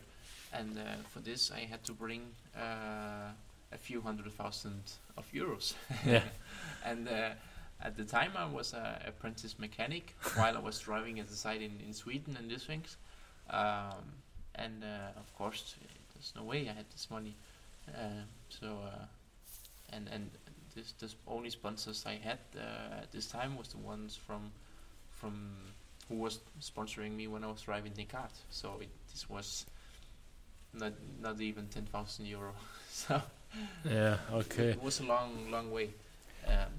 Speaker 2: and uh, for this I had to bring uh, a few hundred thousand of euros.
Speaker 1: Yeah.
Speaker 2: and uh, at the time, I was an apprentice mechanic while I was driving at the site in, in Sweden and these things. Um, and uh, of course, there's no way I had this money. Uh, so, uh, and and this this only sponsors I had uh, at this time was the ones from from who was sponsoring me when I was driving the car. So it, this was not not even ten thousand euro. so
Speaker 1: yeah, okay.
Speaker 2: It, it was a long long way. Um,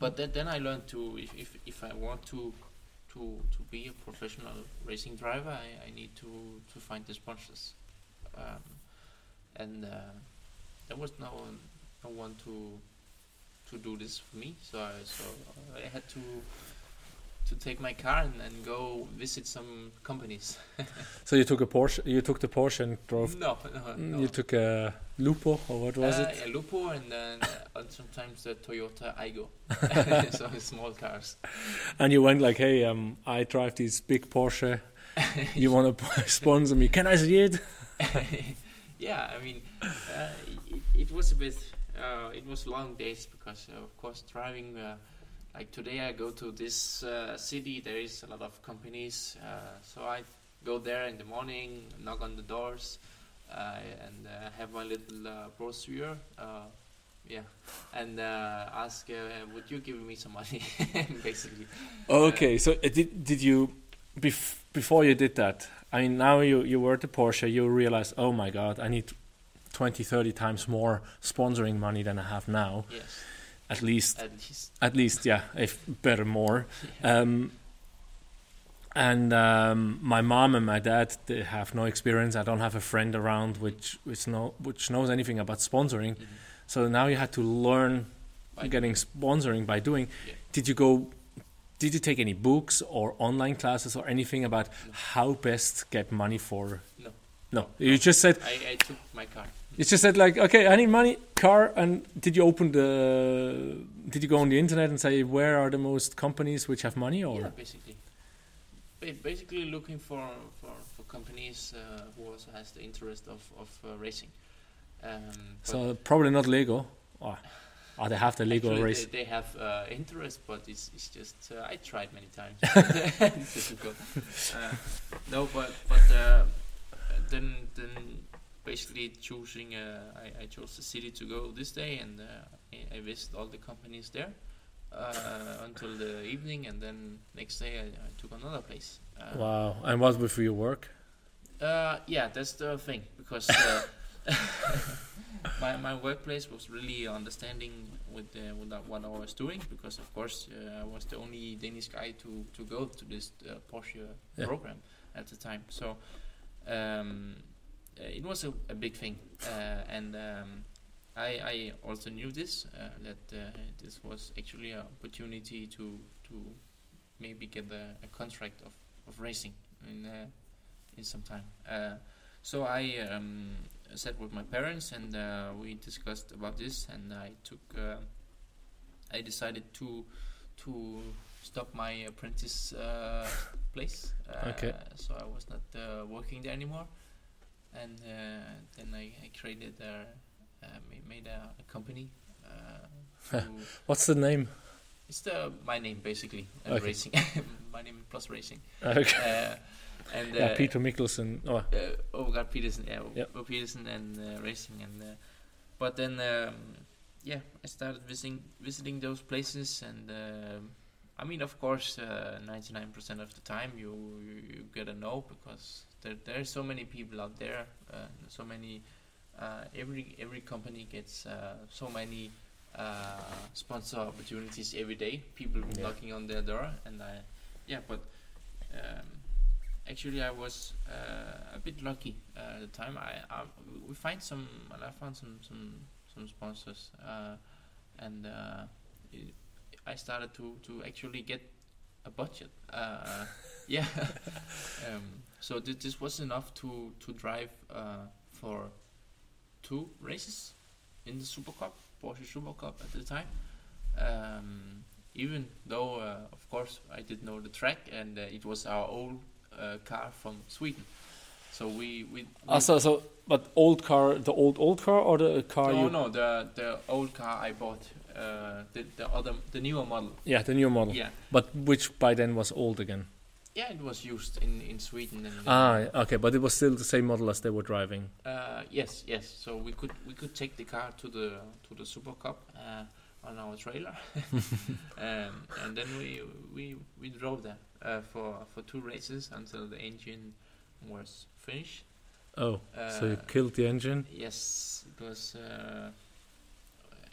Speaker 2: but then, I learned to if, if, if I want to to to be a professional racing driver, I, I need to to find the sponsors, um, and uh, there was no no one to to do this for me. So I so I had to to take my car and, and go visit some companies.
Speaker 1: so you took a Porsche. You took the Porsche and drove.
Speaker 2: No, no, no.
Speaker 1: You took a Lupo or what was
Speaker 2: uh,
Speaker 1: it?
Speaker 2: Yeah, Lupo and then uh, sometimes the Toyota Aygo. so small cars.
Speaker 1: And you went like, hey, um, I drive this big Porsche. you want to sponsor me? Can I see it?
Speaker 2: yeah, I mean, uh, it, it, was a bit. Uh, it was long days because, uh, of course, driving uh, like today I go to this uh, city there is a lot of companies uh, so I go there in the morning knock on the doors uh, and uh, have my little uh, brochure uh, yeah and ask would you give me some money basically.
Speaker 1: Okay so did, did you bef before you did that I mean now you, you were at the Porsche you realize oh my god I need 20 30 times more sponsoring money than I have now.
Speaker 2: Yes
Speaker 1: at least
Speaker 2: at least.
Speaker 1: at least yeah if better more. Yeah. um, and um, my mom and my dad they have no experience. I don't have a friend around which which know which knows anything about sponsoring. Mm-hmm. so now you had to learn by getting sponsoring by doing.
Speaker 2: Yeah.
Speaker 1: did you go did you take any books or online classes or anything about
Speaker 2: no.
Speaker 1: how best get money for
Speaker 2: no.
Speaker 1: No, you just said
Speaker 2: I, I took my car
Speaker 1: It's just that like okay, I need money, car, and did you open the? Did you go on the internet and say where are the most companies which have money or?
Speaker 2: Yeah, basically. Basically looking for for, for companies uh, who also has the interest of of uh, racing. Um,
Speaker 1: So probably not Lego. Or, or they have the legal
Speaker 2: actually
Speaker 1: race.
Speaker 2: They, they have uh, interest, but it's it's just uh, I tried many times. it's difficult. Uh, no, but but uh, then then basically choosing uh, I, I chose the city to go this day, and uh, I, I visited all the companies there uh, until the evening, and then next day I, I took another place. Uh,
Speaker 1: Wow. And what with your work?
Speaker 2: uh, yeah, that's the thing because uh, my my workplace was really understanding with uh, with that what I was doing because of course uh, I was the only Danish guy to to go to this uh, Porsche
Speaker 1: Yeah.
Speaker 2: program at the time. So um, it was a, a big thing, uh, and um, I I also knew this uh, that uh, this was actually an opportunity to to maybe get a, a contract of, of racing in uh, in some time. Uh, so I um, sat with my parents and uh, we discussed about this, and I took. Uh, I decided to to stop my apprentice uh, place. Uh,
Speaker 1: Okay.
Speaker 2: So I was not uh, working there anymore, and uh, then I, I created a, uh, made a, a company. Uh,
Speaker 1: What's the name?
Speaker 2: it's the my name basically, uh,
Speaker 1: Okay.
Speaker 2: racing. my name plus racing.
Speaker 1: Okay.
Speaker 2: Uh, and
Speaker 1: yeah,
Speaker 2: uh,
Speaker 1: Peter Mikkelsen. Oh,
Speaker 2: uh, Overgaard Pedersen, yeah,
Speaker 1: Yep.
Speaker 2: Over Pedersen and uh, racing, and uh, but then um, yeah, I started visiting visiting those places, and um I mean, of course, ninety nine percent of the time you you get a no because there there are so many people out there, uh, so many. Uh, every every company gets uh, so many uh, sponsor opportunities every day. People
Speaker 1: Yeah.
Speaker 2: knocking on their door, and I, yeah, but um, actually I was uh, a bit lucky uh, at the time. I, I we find some and I found some some some sponsors, uh, and uh, it, I started to to actually get a budget. Uh, yeah, um, so th- this was enough to to drive uh, for two races in the Super Cup, Porsche Super Cup at the time. Um, even though, uh, of course, I did know the track, and uh, it was our old uh, car from Sweden. So we we, we
Speaker 1: Ah, so, so, but old car, the old old car or the car
Speaker 2: no
Speaker 1: you?
Speaker 2: no the the old car I bought uh, the the other the newer model
Speaker 1: Yeah, the newer model.
Speaker 2: yeah
Speaker 1: But which by then was old again.
Speaker 2: yeah it was used in in Sweden and
Speaker 1: Ah, okay, but it was still the same model as they were driving.
Speaker 2: Uh, yes, yes. So we could we could take the car to the to the Super Cup uh, on our trailer, um, and then we we we drove there uh, for for two races until the engine was finished.
Speaker 1: Oh, so you
Speaker 2: Uh,
Speaker 1: killed the engine.
Speaker 2: Yes, it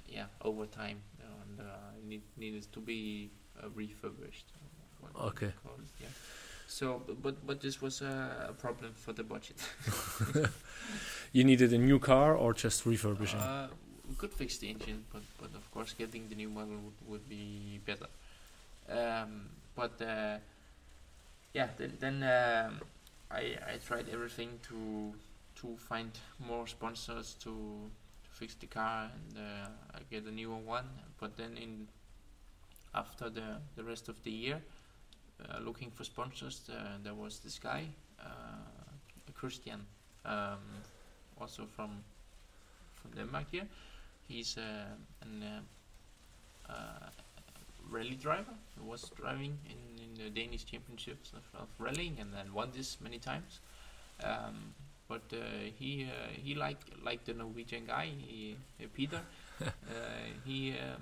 Speaker 2: yeah overtime and uh, it need, needed to be uh, refurbished.
Speaker 1: Okay.
Speaker 2: yeah. So, but but this was a problem for the budget.
Speaker 1: You needed a new car or just refurbishing.
Speaker 2: Uh, we could fix the engine, but but of course getting the new model would, would be better. Um, but uh, yeah, then then um, I I tried everything to to find more sponsors to fix the car and uh, I get a newer one. But then in after the the rest of the year, uh, looking for sponsors, uh, there was this guy, Christian, um, also from from Denmark here. He's an uh, rally driver. He was driving in, in the Danish championships of, of rallying and then won this many times. Um, but uh, he uh, he liked like the Norwegian guy, he, uh, Peter. uh, he um,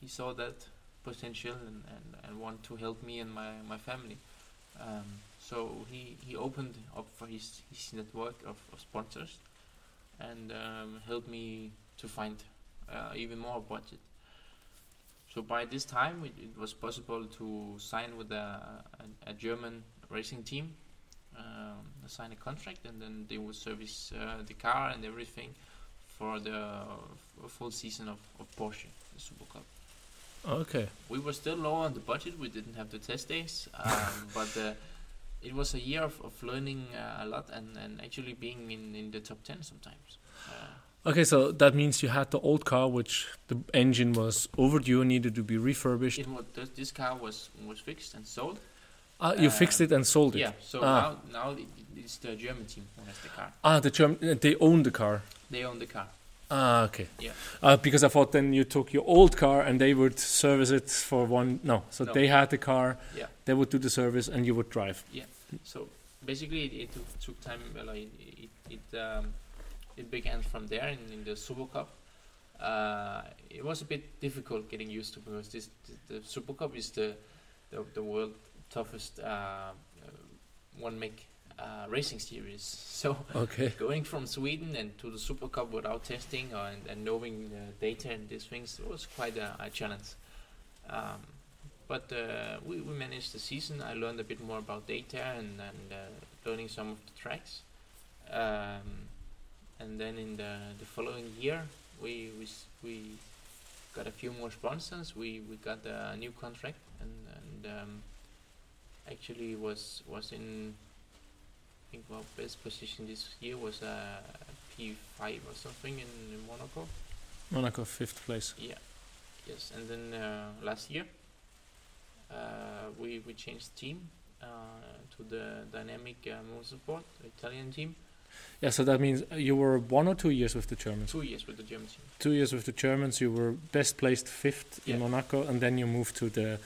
Speaker 2: he saw that potential and, and, and want to help me and my, my family. Um, so he, he opened up for his, his network of, of sponsors and um, helped me to find uh, even more budget. So by this time, it, it was possible to sign with a, a, a German racing team, sign a contract, and then they will service uh, the car and everything for the full season of, of Porsche, the Super Cup.
Speaker 1: Okay.
Speaker 2: We were still low on the budget. We didn't have the test days, um, but uh, it was a year of, of learning uh, a lot and, and actually being in, in the top ten sometimes. Uh,
Speaker 1: Okay, so that means you had the old car, which the engine was overdue, and needed to be refurbished.
Speaker 2: It was this, car was was fixed and sold.
Speaker 1: Ah, you
Speaker 2: uh,
Speaker 1: fixed it and sold it.
Speaker 2: Yeah. So
Speaker 1: Ah.
Speaker 2: now now it's the German team who has the car.
Speaker 1: Ah, the German, they own the car.
Speaker 2: They own the car.
Speaker 1: Ah, okay.
Speaker 2: Yeah.
Speaker 1: Uh, because I thought then you took your old car and they would service it for one. No, so
Speaker 2: No.
Speaker 1: they had the car.
Speaker 2: Yeah.
Speaker 1: They would do the service and you would drive. Yeah.
Speaker 2: So basically, it, it took, took time. Well, it it it, um, it began from there in, in the Super Cup. Uh, it was a bit difficult getting used to because this the, the Super Cup is the the, the world toughest uh, uh, one make uh, racing series. So
Speaker 1: Okay.
Speaker 2: going from Sweden and to the Super Cup without testing or, and, and knowing the data and these things was quite a, a challenge. Um, but uh, we, we managed the season. I learned a bit more about data and, and uh, learning some of the tracks. Um, and then in the, the following year, we, we, we got a few more sponsors. We, we got a new contract and, and um, actually was was in think our best position this year was a P5 or something in, Monaco.
Speaker 1: Monaco, fifth place.
Speaker 2: Yeah, yes. And then uh, last year, uh, we we changed team uh, to the Dinamic uh, Motorsport, the Italian team.
Speaker 1: Yeah, so that means you were one or two years with the Germans.
Speaker 2: Two years with the German team.
Speaker 1: Two years with the Germans, you were best placed fifth in Monaco, and then you moved to the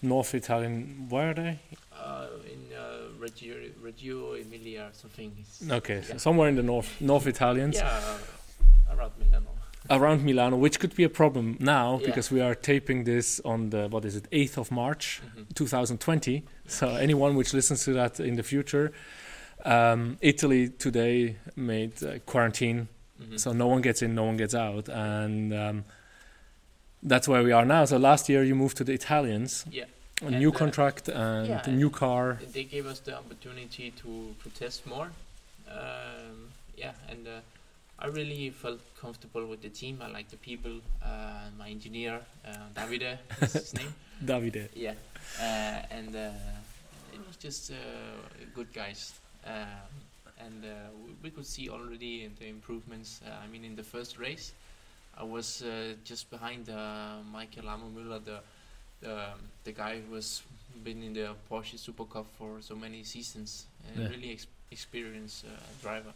Speaker 1: North Italian. Where are they?
Speaker 2: Reggio, Reggio Emilia or something.
Speaker 1: Okay, so
Speaker 2: Yeah.
Speaker 1: somewhere in the North North Italians.
Speaker 2: Yeah, uh, around Milano.
Speaker 1: around Milano, which could be a problem now
Speaker 2: Yeah.
Speaker 1: because we are taping this on the what is it, 8th of March,
Speaker 2: Mhm.
Speaker 1: 2020. So anyone which listens to that in the future, um, Italy today made uh, quarantine,
Speaker 2: Mhm.
Speaker 1: so no one gets in, no one gets out, and um, that's where we are now. So last year you moved to the Italians,
Speaker 2: Yeah.
Speaker 1: A
Speaker 2: And,
Speaker 1: new
Speaker 2: uh,
Speaker 1: contract and
Speaker 2: yeah,
Speaker 1: a new car.
Speaker 2: they gave us the opportunity to, to test more. Um, yeah, and uh, I really felt comfortable with the team. I like the people. Uh, my engineer, uh, Davide, is his name.
Speaker 1: Davide.
Speaker 2: Yeah, uh, and uh, it was just uh, good guys. Um, and uh, we, could see already the improvements. Uh, I mean, in the first race, I was uh, just behind uh, Michael Ammermüller, the the the guy who was been in the Porsche Super Cup for so many seasons, a
Speaker 1: Yeah.
Speaker 2: really ex- experienced uh, driver.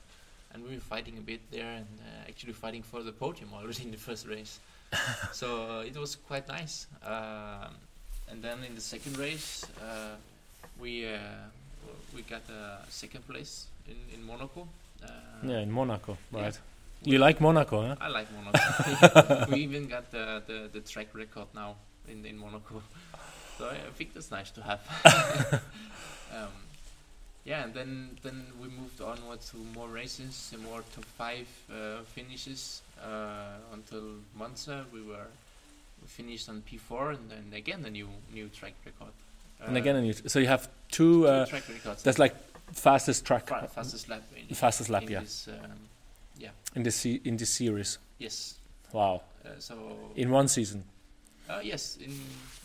Speaker 2: And we were fighting a bit there, and uh, actually fighting for the podium already in the first race. so uh, it was quite nice. Um, and then in the second race, uh, we uh, we got uh, second place in in Monaco. Uh,
Speaker 1: Yeah, in Monaco,
Speaker 2: yeah.
Speaker 1: right? You like Monaco, huh?
Speaker 2: I like Monaco. we even got the, the, the track record now in, in Monaco. So I, think that's nice to have. um, yeah, and then then we moved onward to more races and more top five uh, finishes uh, until Monza. We were we finished on P4 and then again a new new track record.
Speaker 1: and
Speaker 2: Uh,
Speaker 1: again, and you, so you have
Speaker 2: two
Speaker 1: two. Uh,
Speaker 2: track records.
Speaker 1: that's like fastest track,
Speaker 2: Fa- fastest lap. In,
Speaker 1: fastest lap,
Speaker 2: in
Speaker 1: yeah.
Speaker 2: This, um,
Speaker 1: in this se- in this series.
Speaker 2: yes.
Speaker 1: Wow,
Speaker 2: Uh, so
Speaker 1: in one season.
Speaker 2: Uh, yes, in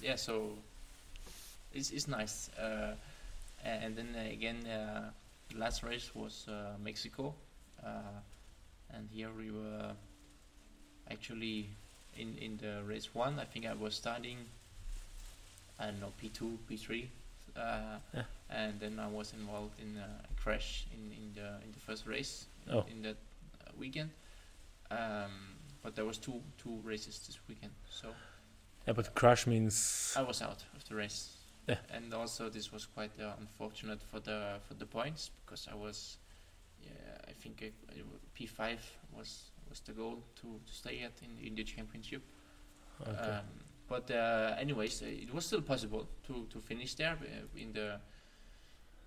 Speaker 2: yeah. So it's it's nice. Uh, and then again, uh, the last race was uh, Mexico, uh, and here we were actually in in the race one. I think I was starting. I don't know P two, P three, uh,
Speaker 1: Yeah.
Speaker 2: and then I was involved in a crash in, in the in the first race in-
Speaker 1: Oh.
Speaker 2: in that weekend. Um, but there was two two races this weekend, so.
Speaker 1: Yeah, but crash means
Speaker 2: I was out of the race.
Speaker 1: Yeah.
Speaker 2: And also this was quite uh, unfortunate for the for the points because I was, yeah, I think P five was was the goal to, to stay at in, in the championship.
Speaker 1: okay.
Speaker 2: Um, but uh, anyways, uh, it was still possible to, to finish there uh, in the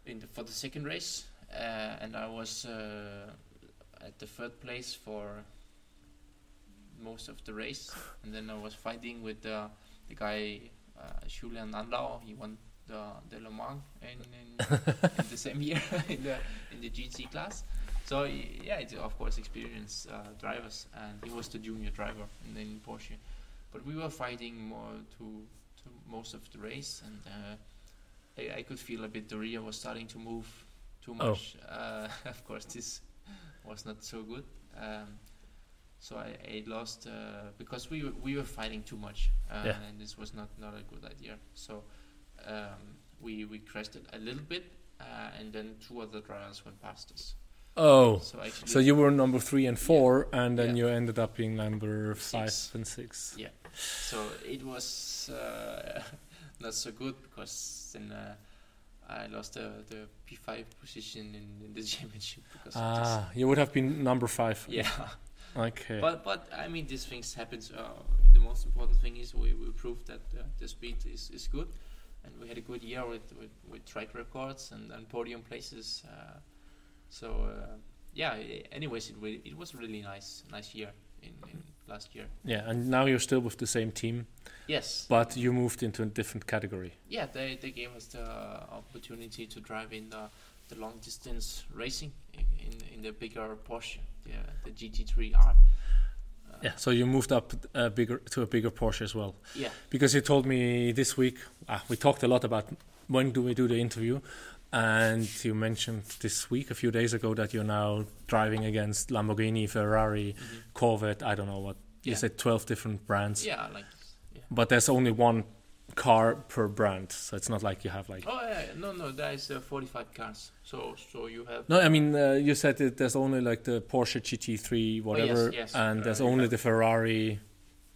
Speaker 2: in the for the second race, uh, and I was uh, at the third place for most of the race, and then I was fighting with the the guy uh, Julien Andlauer. He won the the Le Mans in, in, in the same year in the in the GT class. So yeah, it's of course experienced uh, drivers, and he was the junior driver in in Porsche. But we were fighting more to to most of the race, and uh, I, I could feel a bit the rear was starting to move too
Speaker 1: Oh.
Speaker 2: much. Uh, of course, this was not so good. Um, so I, I lost uh, because we were, we were fighting too much, uh,
Speaker 1: Yeah.
Speaker 2: and this was not not a good idea. So um, we we crashed it a little bit, uh, and then two other drivers went past us.
Speaker 1: Oh,
Speaker 2: So actually,
Speaker 1: so you were number three and four, and then
Speaker 2: Yeah.
Speaker 1: you ended up being number five
Speaker 2: Six.
Speaker 1: and six.
Speaker 2: Yeah. so it was uh, not so good because then uh, I lost the the P5 position in, in the championship because of this.
Speaker 1: Ah, you would have been number five.
Speaker 2: Yeah.
Speaker 1: Okay.
Speaker 2: But but I mean these things happen. Uh, the most important thing is we, we proved that uh, the speed is, is good, and we had a good year with with, with track records and, and podium places. Uh, so uh, yeah. Anyways, it really, it was a really nice nice year in, in last year.
Speaker 1: yeah, and now you're still with the same team,
Speaker 2: Yes.
Speaker 1: but you moved into a different category.
Speaker 2: Yeah, they, they gave us the opportunity to drive in the, the long distance racing in, in, in the bigger Porsche, the, the GT3R. Uh,
Speaker 1: Yeah, so you moved up a bigger to a bigger Porsche as well.
Speaker 2: Yeah.
Speaker 1: Because you told me this week, ah, we talked a lot about when do we do the interview, and you mentioned this week, a few days ago, that you're now driving against Lamborghini, Ferrari,
Speaker 2: Mhm.
Speaker 1: Corvette. I don't know what you said, twelve different brands.
Speaker 2: Yeah, like.
Speaker 1: But there's only one car per brand, so it's not like you have like.
Speaker 2: Oh yeah, no, no, there is uh, 45 cars. So, so you have.
Speaker 1: No, I mean uh, you said that there's only like the Porsche GT3, whatever,
Speaker 2: Oh, yes,
Speaker 1: and
Speaker 2: uh,
Speaker 1: there's only
Speaker 2: have-
Speaker 1: the Ferrari.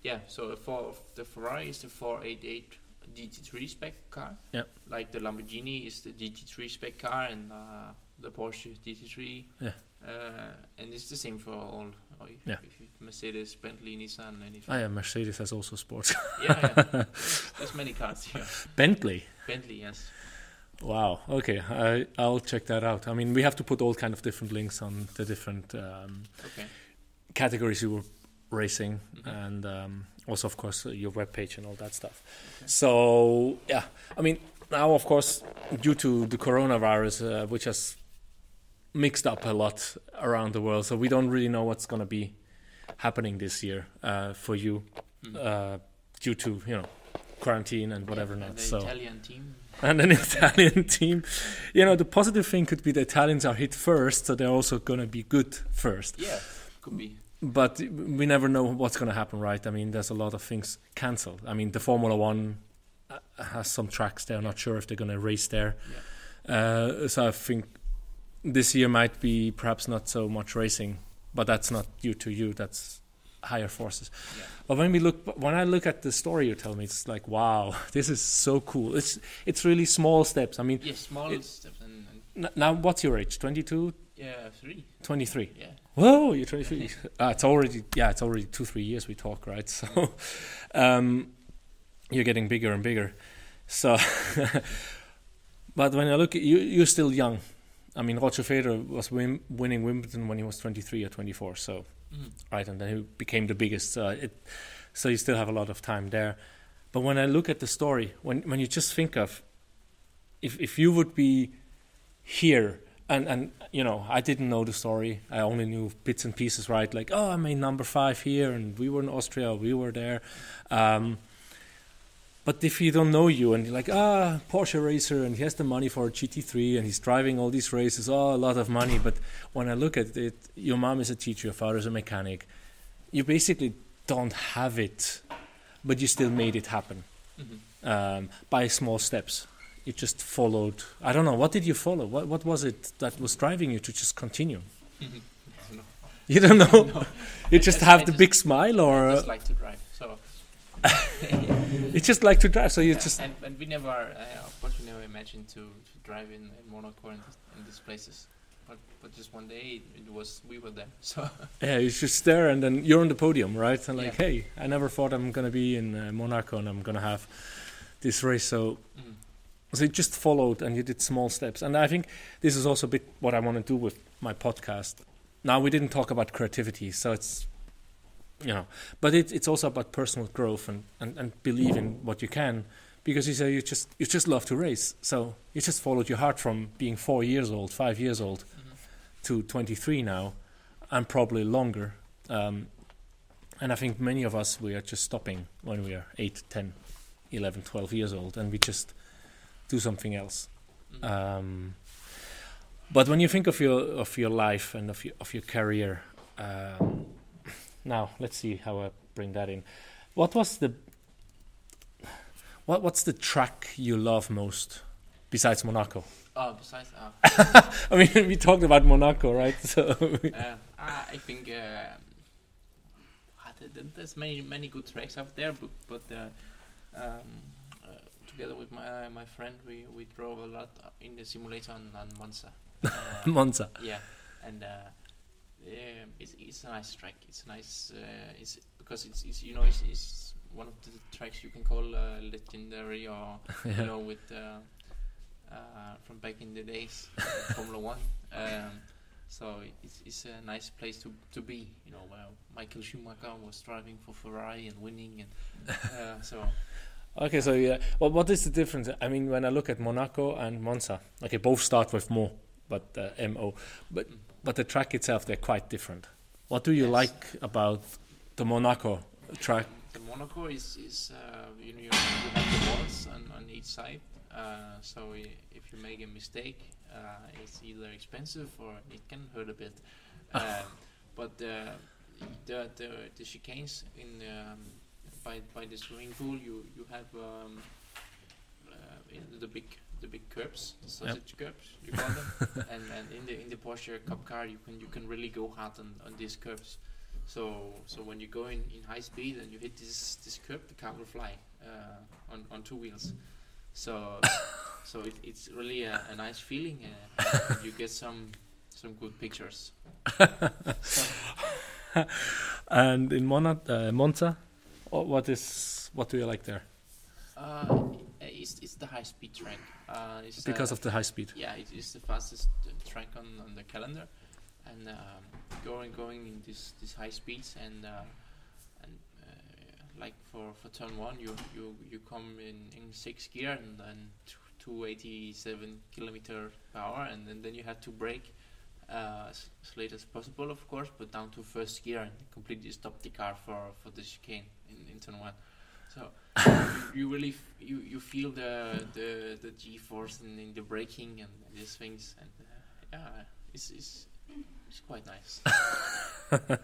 Speaker 2: Yeah, so for the Ferrari is the 488 GT3 spec car.
Speaker 1: Yeah.
Speaker 2: Like the Lamborghini is the GT3 spec car, and uh, the Porsche GT3.
Speaker 1: Yeah.
Speaker 2: Uh, and it's the same for all. If,
Speaker 1: Yeah.
Speaker 2: you- Mercedes, Bentley, Nissan, anything.
Speaker 1: Ah, yeah, Mercedes has also sports.
Speaker 2: yeah, yeah. There's, there's many cars here.
Speaker 1: Bentley.
Speaker 2: Bentley, yes.
Speaker 1: Wow. Okay, I I'll check that out. I mean, we have to put all kind of different links on the different um,
Speaker 2: Okay.
Speaker 1: categories you were racing,
Speaker 2: Mhm.
Speaker 1: and um, also, of course, uh, your webpage and all that stuff.
Speaker 2: Okay.
Speaker 1: So yeah, I mean, now of course, due to the coronavirus, uh, which has mixed up a lot around the world, so we don't really know what's going to be happening this year uh, for you
Speaker 2: Mm.
Speaker 1: uh, due to you know quarantine and whatever
Speaker 2: Yeah,
Speaker 1: not.
Speaker 2: the
Speaker 1: so
Speaker 2: Italian team.
Speaker 1: and an Italian team. You know, the positive thing could be the Italians are hit first, so they're also going to be good first.
Speaker 2: Yeah, could be.
Speaker 1: But we never know what's going to happen, right? I mean, there's a lot of things cancelled. I mean, the Formula One uh, has some tracks there. I'm not sure if they're going to race there. Uh, so I think this year might be perhaps not so much racing, but that's not due to you. That's higher forces.
Speaker 2: Yeah.
Speaker 1: But when we look, when I look at the story you tell me, it's like, wow, this is so cool. It's it's really small steps. I mean,
Speaker 2: Yeah, small
Speaker 1: It-
Speaker 2: steps and, and
Speaker 1: now what's your age? 22,
Speaker 2: yeah, three.
Speaker 1: 23?
Speaker 2: Yeah.
Speaker 1: Whoa, you're 23. uh, it's already yeah, it's already two three years we talk, right? So, um, you're getting bigger and bigger. So, but when I look at you, you're still young. I mean, Roger Federer was win- winning Wimbledon when he was 23 or 24. So,
Speaker 2: Mhm.
Speaker 1: right, and then he became the biggest. Uh, it, so you still have a lot of time there. But when I look at the story, when when you just think of, if if you would be here and and you know I didn't know the story, I only knew bits and pieces, right? Like oh, I made number five here, and we were in Austria, we were there. Um, but if you don't know you and you're like, ah, Porsche racer, and he has the money for a GT3, and he's driving all these races, oh, a lot of money. But when I look at it, your mom is a teacher, your father is a mechanic. You basically don't have it, but you still made it happen
Speaker 2: Mhm.
Speaker 1: um, by small steps. You just followed. I don't know. What did you follow? What What was it that was driving you to just continue?
Speaker 2: Mhm. I know.
Speaker 1: You don't know.
Speaker 2: No.
Speaker 1: You just
Speaker 2: just-
Speaker 1: have
Speaker 2: I
Speaker 1: the
Speaker 2: just-
Speaker 1: big smile,
Speaker 2: I
Speaker 1: or
Speaker 2: just like to drive.
Speaker 1: You just like to drive. So you
Speaker 2: Yeah,
Speaker 1: just
Speaker 2: and, and we never, uh, of course, we never imagined to, to drive in, in Monaco and in these places. But but just one day it, it was we were there. So
Speaker 1: yeah, you just there, and then you're on the podium, right? And like,
Speaker 2: Yeah.
Speaker 1: hey, I never thought I'm gonna be in uh, Monaco and I'm gonna have this race. So
Speaker 2: mm,
Speaker 1: So you just followed and you did small steps. And I think this is also a bit what I want to do with my podcast. Now we didn't talk about creativity, so it's you know, but it, it's also about personal growth and, and, and believe in what you can. Because you say you just you just love to race, so you just followed your heart from being four years old, five years old,
Speaker 2: mhm.
Speaker 1: to 23 now, and probably longer. Um, and I think many of us we are just stopping when we are 8, 10, 11, 12 years old, and we just do something else.
Speaker 2: Mhm.
Speaker 1: Um, but when you think of your of your life and of your of your career, um, now let's see how I bring that in. What was the what what's the track you love most besides Monaco?
Speaker 2: Oh, besides, uh,
Speaker 1: I mean, we talked about Monaco, right? So
Speaker 2: uh, I think uh, th- th- there's many many good tracks out there, but, but uh, um, uh, together with my my friend, we, we drove a lot in the simulator on, on Monza. Uh,
Speaker 1: Monza.
Speaker 2: yeah, and yeah, it's, it's a nice track. It's a nice. Uh, it's because it's, it's you know it's, it's one of the tracks you can call uh, legendary or you know with uh, uh, from back in the days Formula One. Um, so it's, it's a nice place to, to be. You know where Michael Schumacher was driving for Ferrari and winning, and uh, so
Speaker 1: Okay, so yeah. Well, what is the difference? I mean, when I look at Monaco and Monza, okay, both start with Mo, but uh, M O, but
Speaker 2: Mm.
Speaker 1: But the track itself they're quite different. What do you
Speaker 2: Yes.
Speaker 1: like about the Monaco track?
Speaker 2: the Monaco is is uh, you know you, have the walls on, on each side. Uh, so if you make a mistake, uh, it's either expensive or it can hurt a bit. Um, but uh, the the the chicanes in um, by by the swimming pool, you you have um, uh, in the big the big curbs, the sausage curbs, you call them. and and in the in the Porsche Cup car, you can you can really go hard on, on these curbs. So so when you go in, in high speed and you hit this this curb, the car will fly uh, on on two wheels. So so it, it's really a, a nice feeling. Uh, and you get some some good pictures.
Speaker 1: And in Mona, uh, Monza, what is what do you like there?
Speaker 2: Uh, it's it's the high speed track. Uh,
Speaker 1: Because
Speaker 2: uh,
Speaker 1: of the high speed.
Speaker 2: yeah, it is the fastest uh, track on, on the calendar, and um, going going in this this high speeds and uh, and uh, like for for turn one, you you you come in in sixth gear and then two eighty seven kilometer per hour, and then, then you have to brake. Uh, as, as late as possible, of course, but down to first gear and completely stop the car for, for the chicane in, in turn one. So you, really you, you feel the the the G force in, in the braking and these things, and uh, yeah, it's, it's it's quite nice.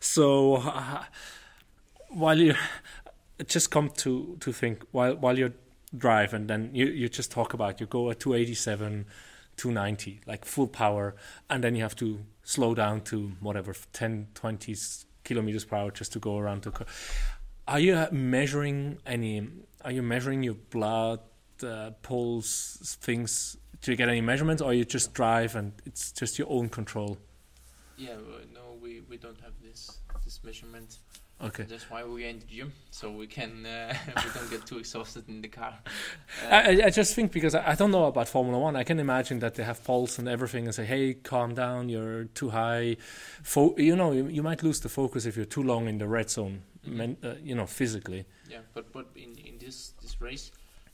Speaker 1: So uh, while you just come to to think while while you drive and then you you just talk about you go at 287 290 like full power and then you have to slow down to whatever 10 20 s- kilometers per hour just to go around the cur- are you uh, measuring any are you measuring your blood uh, pulse things do you get any measurements or you just drive and it's just your own control
Speaker 2: yeah, no, we, we don't have this this measurement.
Speaker 1: okay
Speaker 2: That's why we are in the gym, so we can uh, we don't get too exhausted in the car. Uh,
Speaker 1: I, I- I just think because I, I don't know about Formula One, I can imagine that they have pulse and everything and say, "Hey, calm down, you're too high." Fo- you know, you, you might lose the focus if you're too long in the red zone. Men, uh, you know, physically.
Speaker 2: yeah, but but in, in this this race,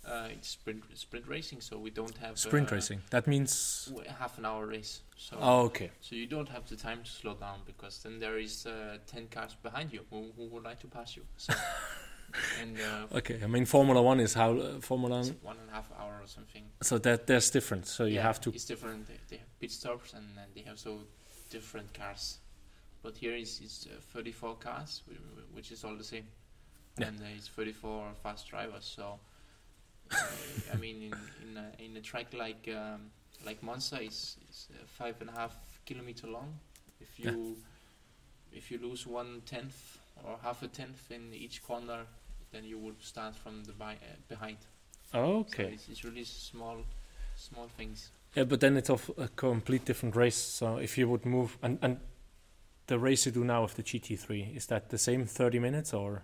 Speaker 2: uh, it's sprint sprint racing, so we don't have
Speaker 1: Sprint
Speaker 2: uh,
Speaker 1: racing. That means.
Speaker 2: half an hour race. So
Speaker 1: Oh, okay.
Speaker 2: So you don't have the time to slow down because then there is uh, ten cars behind you who, who would like to pass you. So and uh,
Speaker 1: Okay. I mean, Formula One is how uh, Formula One.
Speaker 2: one and a half hour or something.
Speaker 1: So that there's different. So you
Speaker 2: Yeah,
Speaker 1: have to.
Speaker 2: It's different. They, they have pit stops and, and they have so different cars. But here is is uh, 34 cars, whi- whi- which is all the same,
Speaker 1: Yeah.
Speaker 2: and uh, it's 34 fast drivers. So uh, I mean, in in a, in a track like um, like Monza is is uh, five and a half kilometer long. If
Speaker 1: Yeah.
Speaker 2: you if you lose one tenth or half a tenth in each corner, then you would start from the bi- uh, behind. So
Speaker 1: Okay.
Speaker 2: it's, it's really small small things.
Speaker 1: Yeah, but then it's of a complete different race. So if you would move and and the race you do now with the GT3 is that the same 30 minutes or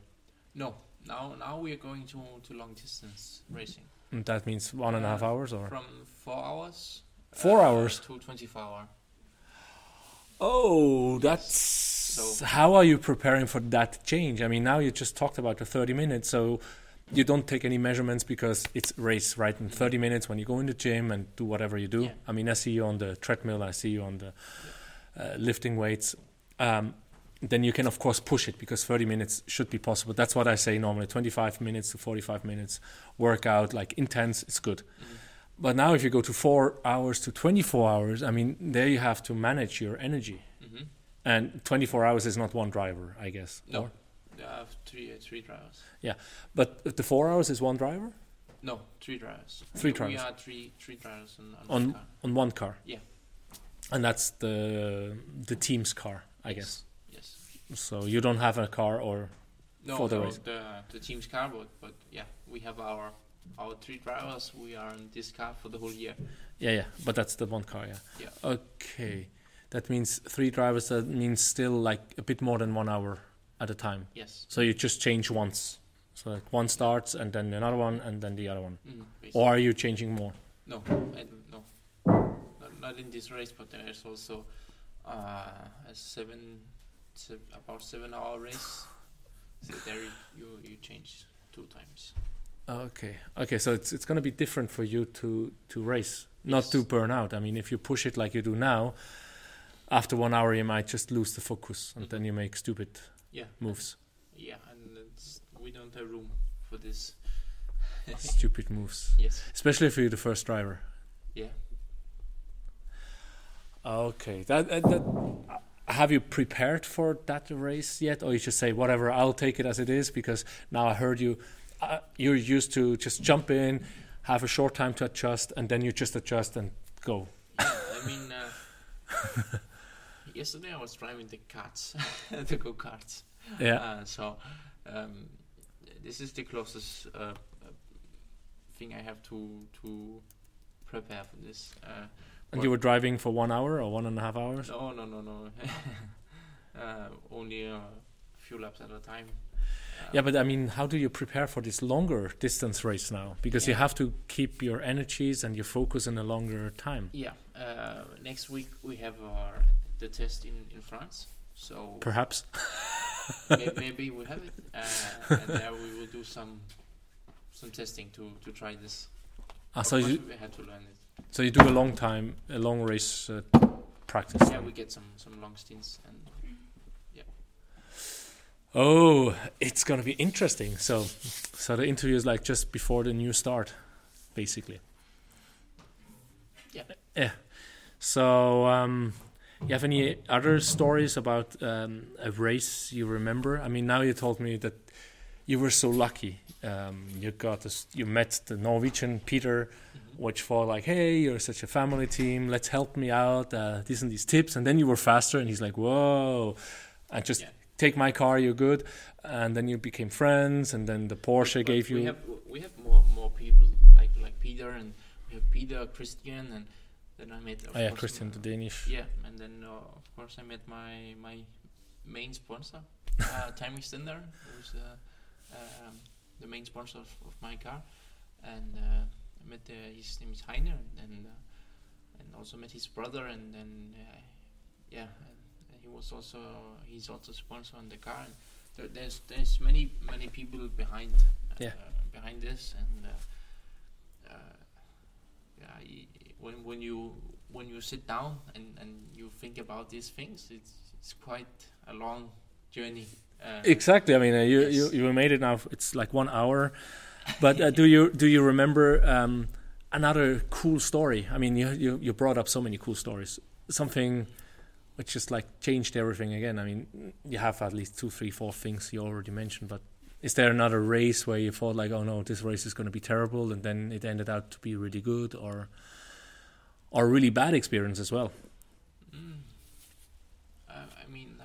Speaker 2: No, now now we are going to to long distance racing
Speaker 1: mm, that means one and a half
Speaker 2: Uh,
Speaker 1: hours or
Speaker 2: from four hours.
Speaker 1: Four
Speaker 2: uh,
Speaker 1: hours?
Speaker 2: to twenty four hour.
Speaker 1: Oh, that's
Speaker 2: So-
Speaker 1: how are you preparing for that change? I mean, now you just talked about the 30 minutes, so you don't take any measurements because it's race, right? In 30 minutes, when you go in the gym and do whatever you do.
Speaker 2: Yeah.
Speaker 1: I mean, I see you on the treadmill, I see you on the uh, lifting weights. Um, then you can, of course, push it because 30 minutes should be possible. That's what I say normally 25 minutes to 45 minutes workout, like intense, it's good.
Speaker 2: Mhm.
Speaker 1: But now, if you go to four hours to 24 hours, I mean, there you have to manage your energy
Speaker 2: Mhm.
Speaker 1: And 24 hours is not one driver, I guess.
Speaker 2: No.
Speaker 1: or?
Speaker 2: Are three uh, three drivers.
Speaker 1: Yeah but the four hours is one driver
Speaker 2: No, three drivers.
Speaker 1: Three
Speaker 2: Uh, We
Speaker 1: drivers.
Speaker 2: are three three drivers on, on,
Speaker 1: On-
Speaker 2: one car.
Speaker 1: on one car.
Speaker 2: Yeah.
Speaker 1: And that's the the team's car, I guess.
Speaker 2: Yes.
Speaker 1: So you don't have a car, or
Speaker 2: No,
Speaker 1: For the
Speaker 2: no,
Speaker 1: race.
Speaker 2: the the team's car, but but yeah, we have our our three drivers. We are in this car for the whole year.
Speaker 1: yeah, yeah. But that's the one car, yeah.
Speaker 2: Yeah.
Speaker 1: Okay, that means three drivers. That means still like a bit more than one hour at a time.
Speaker 2: Yes.
Speaker 1: So you just change once. So like one starts and then another one and then the other one.
Speaker 2: Mm.
Speaker 1: Or are you changing more?
Speaker 2: No, I don't know. Not, not in this race, but there is also Uh, a seven, se- about seven hour race. So there you, you, change two times.
Speaker 1: Okay. Okay. So it's it's going to be different for you to to race, not to burn out. I mean, if you push it like you do now, after one hour you might just lose the focus and mm-hmm. then you make stupid
Speaker 2: Yeah.
Speaker 1: moves.
Speaker 2: Yeah, and it's, we don't have room for this.
Speaker 1: stupid moves,
Speaker 2: yes.
Speaker 1: especially if you're the first driver.
Speaker 2: Yeah.
Speaker 1: Okay. That, that, that have you prepared for that race yet, or you just say whatever? I'll take it as it is because now I heard you. Uh, you're used to just jump in, have a short time to adjust, and then you just adjust and go.
Speaker 2: Yeah, I mean, uh, yesterday I was driving the karts, the go karts.
Speaker 1: Yeah.
Speaker 2: Uh, so um, this is the closest uh, uh, thing I have to to prepare for this.
Speaker 1: And you were driving for one hour or one and a half hours.
Speaker 2: no, no, no, no. uh, only a few laps at a time. Uh,
Speaker 1: Yeah, but I mean, how do you prepare for this longer distance race now? Because you have to keep your energies and your focus in a longer time.
Speaker 2: yeah. Uh, next week we have our the test in in France. So
Speaker 1: Perhaps.
Speaker 2: may, maybe we have it, uh, and there we will do some some testing to to try this.
Speaker 1: Ah, so you
Speaker 2: we had to learn it.
Speaker 1: So you do a long time, a long race uh, practice.
Speaker 2: Yeah,
Speaker 1: then.
Speaker 2: we get some some long stints and yeah.
Speaker 1: Oh, it's gonna be interesting. So, so the interview is like just before the new start, basically.
Speaker 2: Yeah.
Speaker 1: Yeah. So, um, you have any other stories about um, a race you remember? I mean, now you told me that you were so lucky. Um, you got this, you met the Norwegian Peter, which for like, hey, you're such a family team. Let's help me out. Uh, these and these tips, and then you were faster, and he's like, whoa, and just
Speaker 2: Yeah.
Speaker 1: take my car, you're good. And then you became friends, and then the Porsche
Speaker 2: But
Speaker 1: gave
Speaker 2: we
Speaker 1: you.
Speaker 2: have we have more more people like like Peter and we have Peter Christian and then I met
Speaker 1: oh yeah, Christian, the Danish.
Speaker 2: yeah and then uh, of course I met my my main sponsor uh, TimeXtender who's uh, um, the main sponsor of, of my car and uh, I met uh, his name is Heiner and uh, and also met his brother and then uh, yeah and he was also he's also sponsor on the car and there, there's there's many many people behind uh,
Speaker 1: Yeah.
Speaker 2: behind this and uh, uh, yeah y- when when you when you sit down and, and you think about these things it's it's quite a long journey uh,
Speaker 1: Exactly. I mean, uh, you,
Speaker 2: Yes.
Speaker 1: you you made it now. It's like one hour. But uh, do you do you remember um, another cool story? I mean, you, you you brought up so many cool stories. Something which just like changed everything again. I mean, you have at least two, three, four things you already mentioned. But is there another race where you thought like, oh no, this race is going to be terrible, and then it ended out to be really good, or or really bad experience as well?
Speaker 2: Mm. Uh, I mean,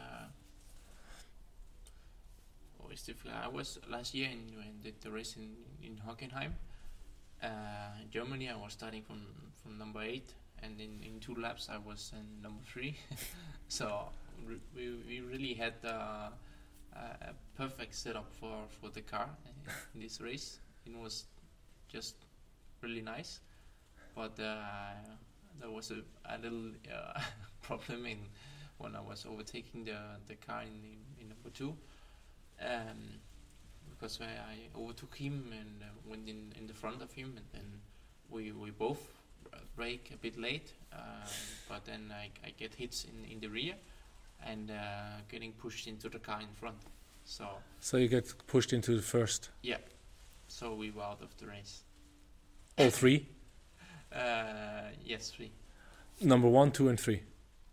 Speaker 2: I was last year in did the race in in Hockenheim, uh, Germany. I was starting from from number eight, and in in two laps I was in number three. so re- we we really had uh, a a perfect setup for for the car in this race. It was just really nice, but uh, there was a, a little uh, problem in when I was overtaking the the car in, in, in number two, um, because I, I overtook him and uh, went in, in the front of him, and then we we both brake a bit late, um, but then I, I get hits in, in the rear, and uh, getting pushed into the car in front, so
Speaker 1: So you get pushed into the first, Yeah.
Speaker 2: so we were out of the race.
Speaker 1: all three,
Speaker 2: Uh, yes, three.
Speaker 1: number one, two, and three.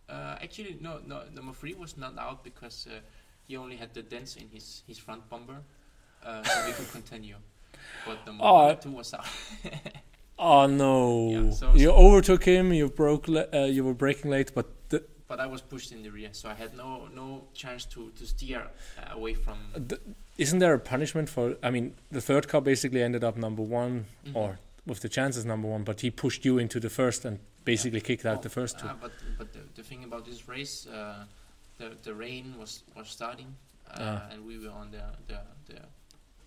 Speaker 2: Uh, actually, no, no. Number three was not out because uh, he only had the dents in his his front bumper, uh, so we could continue. But
Speaker 1: Oh,
Speaker 2: one
Speaker 1: I-
Speaker 2: and two was out.
Speaker 1: Oh no!
Speaker 2: Yeah, so-
Speaker 1: you
Speaker 2: so-
Speaker 1: overtook him. You broke. Uh, you were braking late, but the,
Speaker 2: but I was pushed in the rear, so I had no no chance to to steer uh, away from.
Speaker 1: the, isn't there a punishment for? I mean, the third car basically ended up number one,
Speaker 2: Mhm.
Speaker 1: or with the chances number one, but he pushed you into the first and basically kicked out
Speaker 2: Oh,
Speaker 1: the first two.
Speaker 2: ah, but but the, the thing about this race, uh, the the rain was was starting, uh,
Speaker 1: Ah.
Speaker 2: and we were on the the the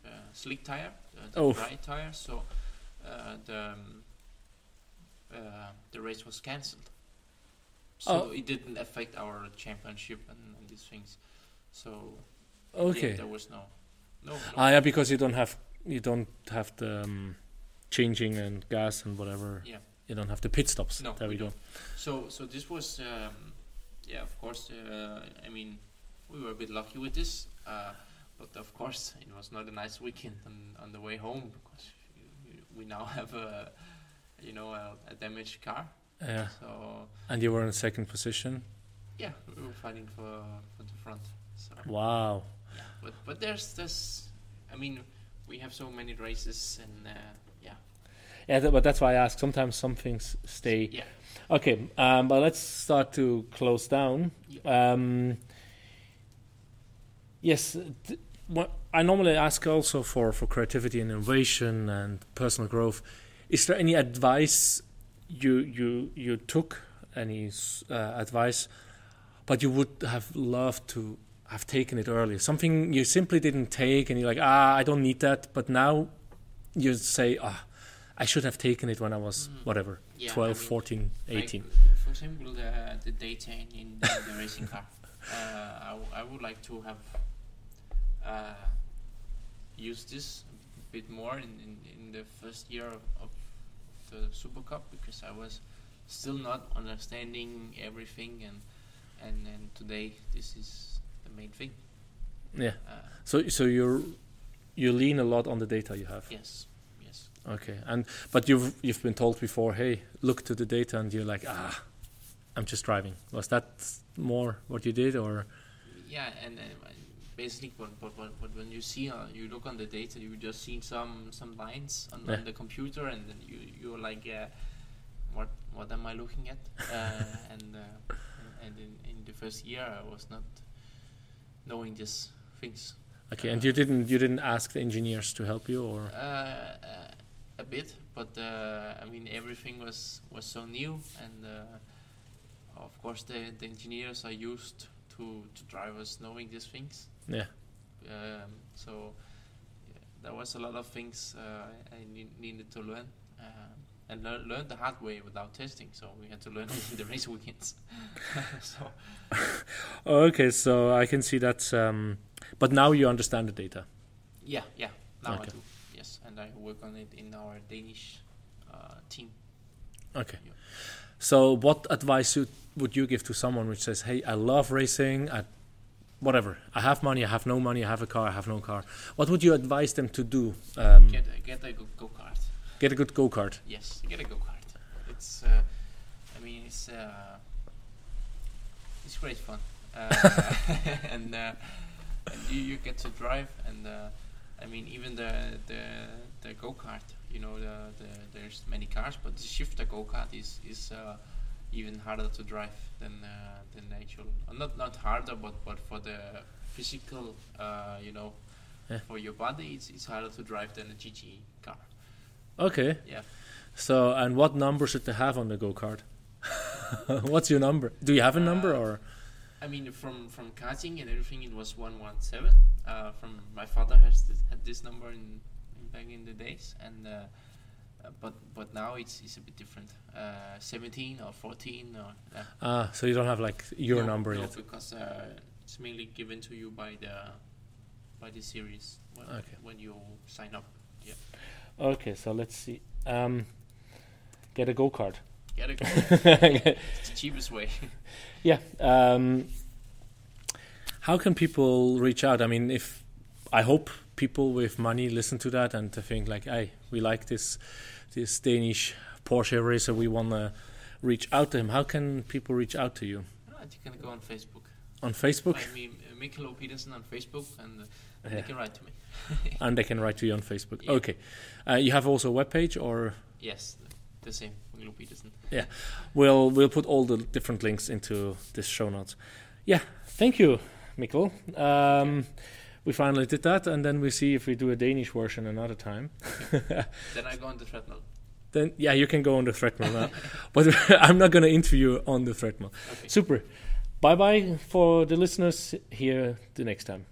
Speaker 2: uh, slick tire, uh, the dry tire. So uh, the um, uh, the race was cancelled. So
Speaker 1: Oh.
Speaker 2: it didn't affect our championship and, and these things. So yeah,
Speaker 1: okay.
Speaker 2: there was no no. no
Speaker 1: Ah, yeah, because you don't have you don't have the um, changing and gas and whatever.
Speaker 2: Yeah.
Speaker 1: You don't have the pit stops.
Speaker 2: No,
Speaker 1: there we,
Speaker 2: we
Speaker 1: go.
Speaker 2: So so this was um, yeah of course uh, I mean we were a bit lucky with this uh, but of course it was not a nice weekend on, on the way home because we now have a you know a, a damaged car
Speaker 1: Yeah.
Speaker 2: so
Speaker 1: And you were in second position.
Speaker 2: yeah we were fighting for for the front so
Speaker 1: Wow.
Speaker 2: yeah but but there's this I mean we have so many races and uh, yeah
Speaker 1: th- but that's why I ask. Sometimes some things stay.
Speaker 2: yeah
Speaker 1: Okay, um, but let's start to close down. Um, yes, th- what I normally ask also for, for creativity and innovation and personal growth. Is there any advice you you you took? Any uh, advice, but you would have loved to have taken it earlier? Something you simply didn't take, and you're like, ah, I don't need that. But now you say, ah, I should have taken it when I was
Speaker 2: Mm.
Speaker 1: whatever,
Speaker 2: Yeah, I
Speaker 1: 12,
Speaker 2: mean,
Speaker 1: 14,
Speaker 2: Like,
Speaker 1: 18.
Speaker 2: for example, the, the data in, in the racing car. Uh, I, w- I would like to have uh, used this a bit more in, in, in the first year of, of the Super Cup because I was still not understanding everything and and, and today this is the main thing.
Speaker 1: Yeah.
Speaker 2: Uh,
Speaker 1: So so you're you lean a lot on the data you have.
Speaker 2: yes.
Speaker 1: Okay. And but you've you've been told before, hey, look to the data, and you're like, ah, I'm just driving. Was that more what you did, or
Speaker 2: Yeah, and uh, basically, when you see, uh, you look on the data, you just see some some lines on,
Speaker 1: Yeah.
Speaker 2: on the computer, and then you you're like, uh, what what am I looking at? uh, and uh, and in, in the first year, I was not knowing these things.
Speaker 1: okay? And you didn't you didn't ask the engineers to help you, or
Speaker 2: Uh, uh, a bit, but uh, I mean everything was was so new, and uh, of course the, the engineers are used to to drivers knowing these things.
Speaker 1: yeah.
Speaker 2: Um, so yeah, there was a lot of things uh, I need, needed to learn. And lear- learn the hard way without testing, so we had to learn it in the race weekends. so
Speaker 1: Okay, so I can see that. Um, but now you understand the data.
Speaker 2: yeah, yeah, now I do. And I work on it in our Danish uh, team.
Speaker 1: Okay.
Speaker 2: Yeah.
Speaker 1: So, what advice you, would you give to someone which says, "Hey, I love racing. I, whatever. I have money. I have no money. I have a car. I have no car." What would you advise them to do? Um,
Speaker 2: Get a, get a go go kart.
Speaker 1: get a good go kart.
Speaker 2: Yes, get a go kart. It's, uh, I mean, it's uh, it's great fun, uh, and, uh, and you, you get to drive, and uh, I mean, even the the the go kart. You know, the, the there's many cars, but the shifter go kart is is uh, even harder to drive than uh, than the actual. Uh, not not harder, but but for the physical, uh, you know,
Speaker 1: Yeah.
Speaker 2: for your body, it's it's harder to drive than a GT car.
Speaker 1: Okay.
Speaker 2: Yeah.
Speaker 1: So, and what number should they have on the go kart? What's your number? Do you have a number
Speaker 2: Uh,
Speaker 1: or?
Speaker 2: I mean, from from karting and everything, it was one one seven. Uh, from my father has this, had this number in, in back in the days, and uh, uh, but but now it's it's a bit different. Uh, Seventeen or fourteen or uh,
Speaker 1: Ah, so you don't have like your
Speaker 2: no,
Speaker 1: number
Speaker 2: no,
Speaker 1: yet.
Speaker 2: because it's mainly given to you by the by the series when,
Speaker 1: Okay.
Speaker 2: when you sign up. Yeah.
Speaker 1: Okay, so let's see. Um, get a go kart.
Speaker 2: Get a it's the cheapest way.
Speaker 1: Yeah. Um, how can people reach out? I mean, if I hope people with money listen to that and to think like, "Hey, we like this this Danish Porsche racer. We want to reach out to him." How can people reach out to you?
Speaker 2: Ah, you can go on Facebook.
Speaker 1: On Facebook,
Speaker 2: Find me, uh, Mikkel O. Pedersen on Facebook, and uh,
Speaker 1: Yeah.
Speaker 2: they can write to me.
Speaker 1: and they can write to you on Facebook.
Speaker 2: Yeah.
Speaker 1: Okay. Uh, you have also a webpage, or
Speaker 2: Yes, the same. Mikkel O. Pedersen.
Speaker 1: we'll we'll put all the different links into this show notes. Yeah. Thank you, Mikkel. Um, we finally did that, and then we see if we do a Danish version another time.
Speaker 2: Then I go on the treadmill.
Speaker 1: then yeah, you can go on the treadmill now, but I'm not going to interview on the treadmill.
Speaker 2: Okay.
Speaker 1: Super. Bye bye for the listeners. Here the next time.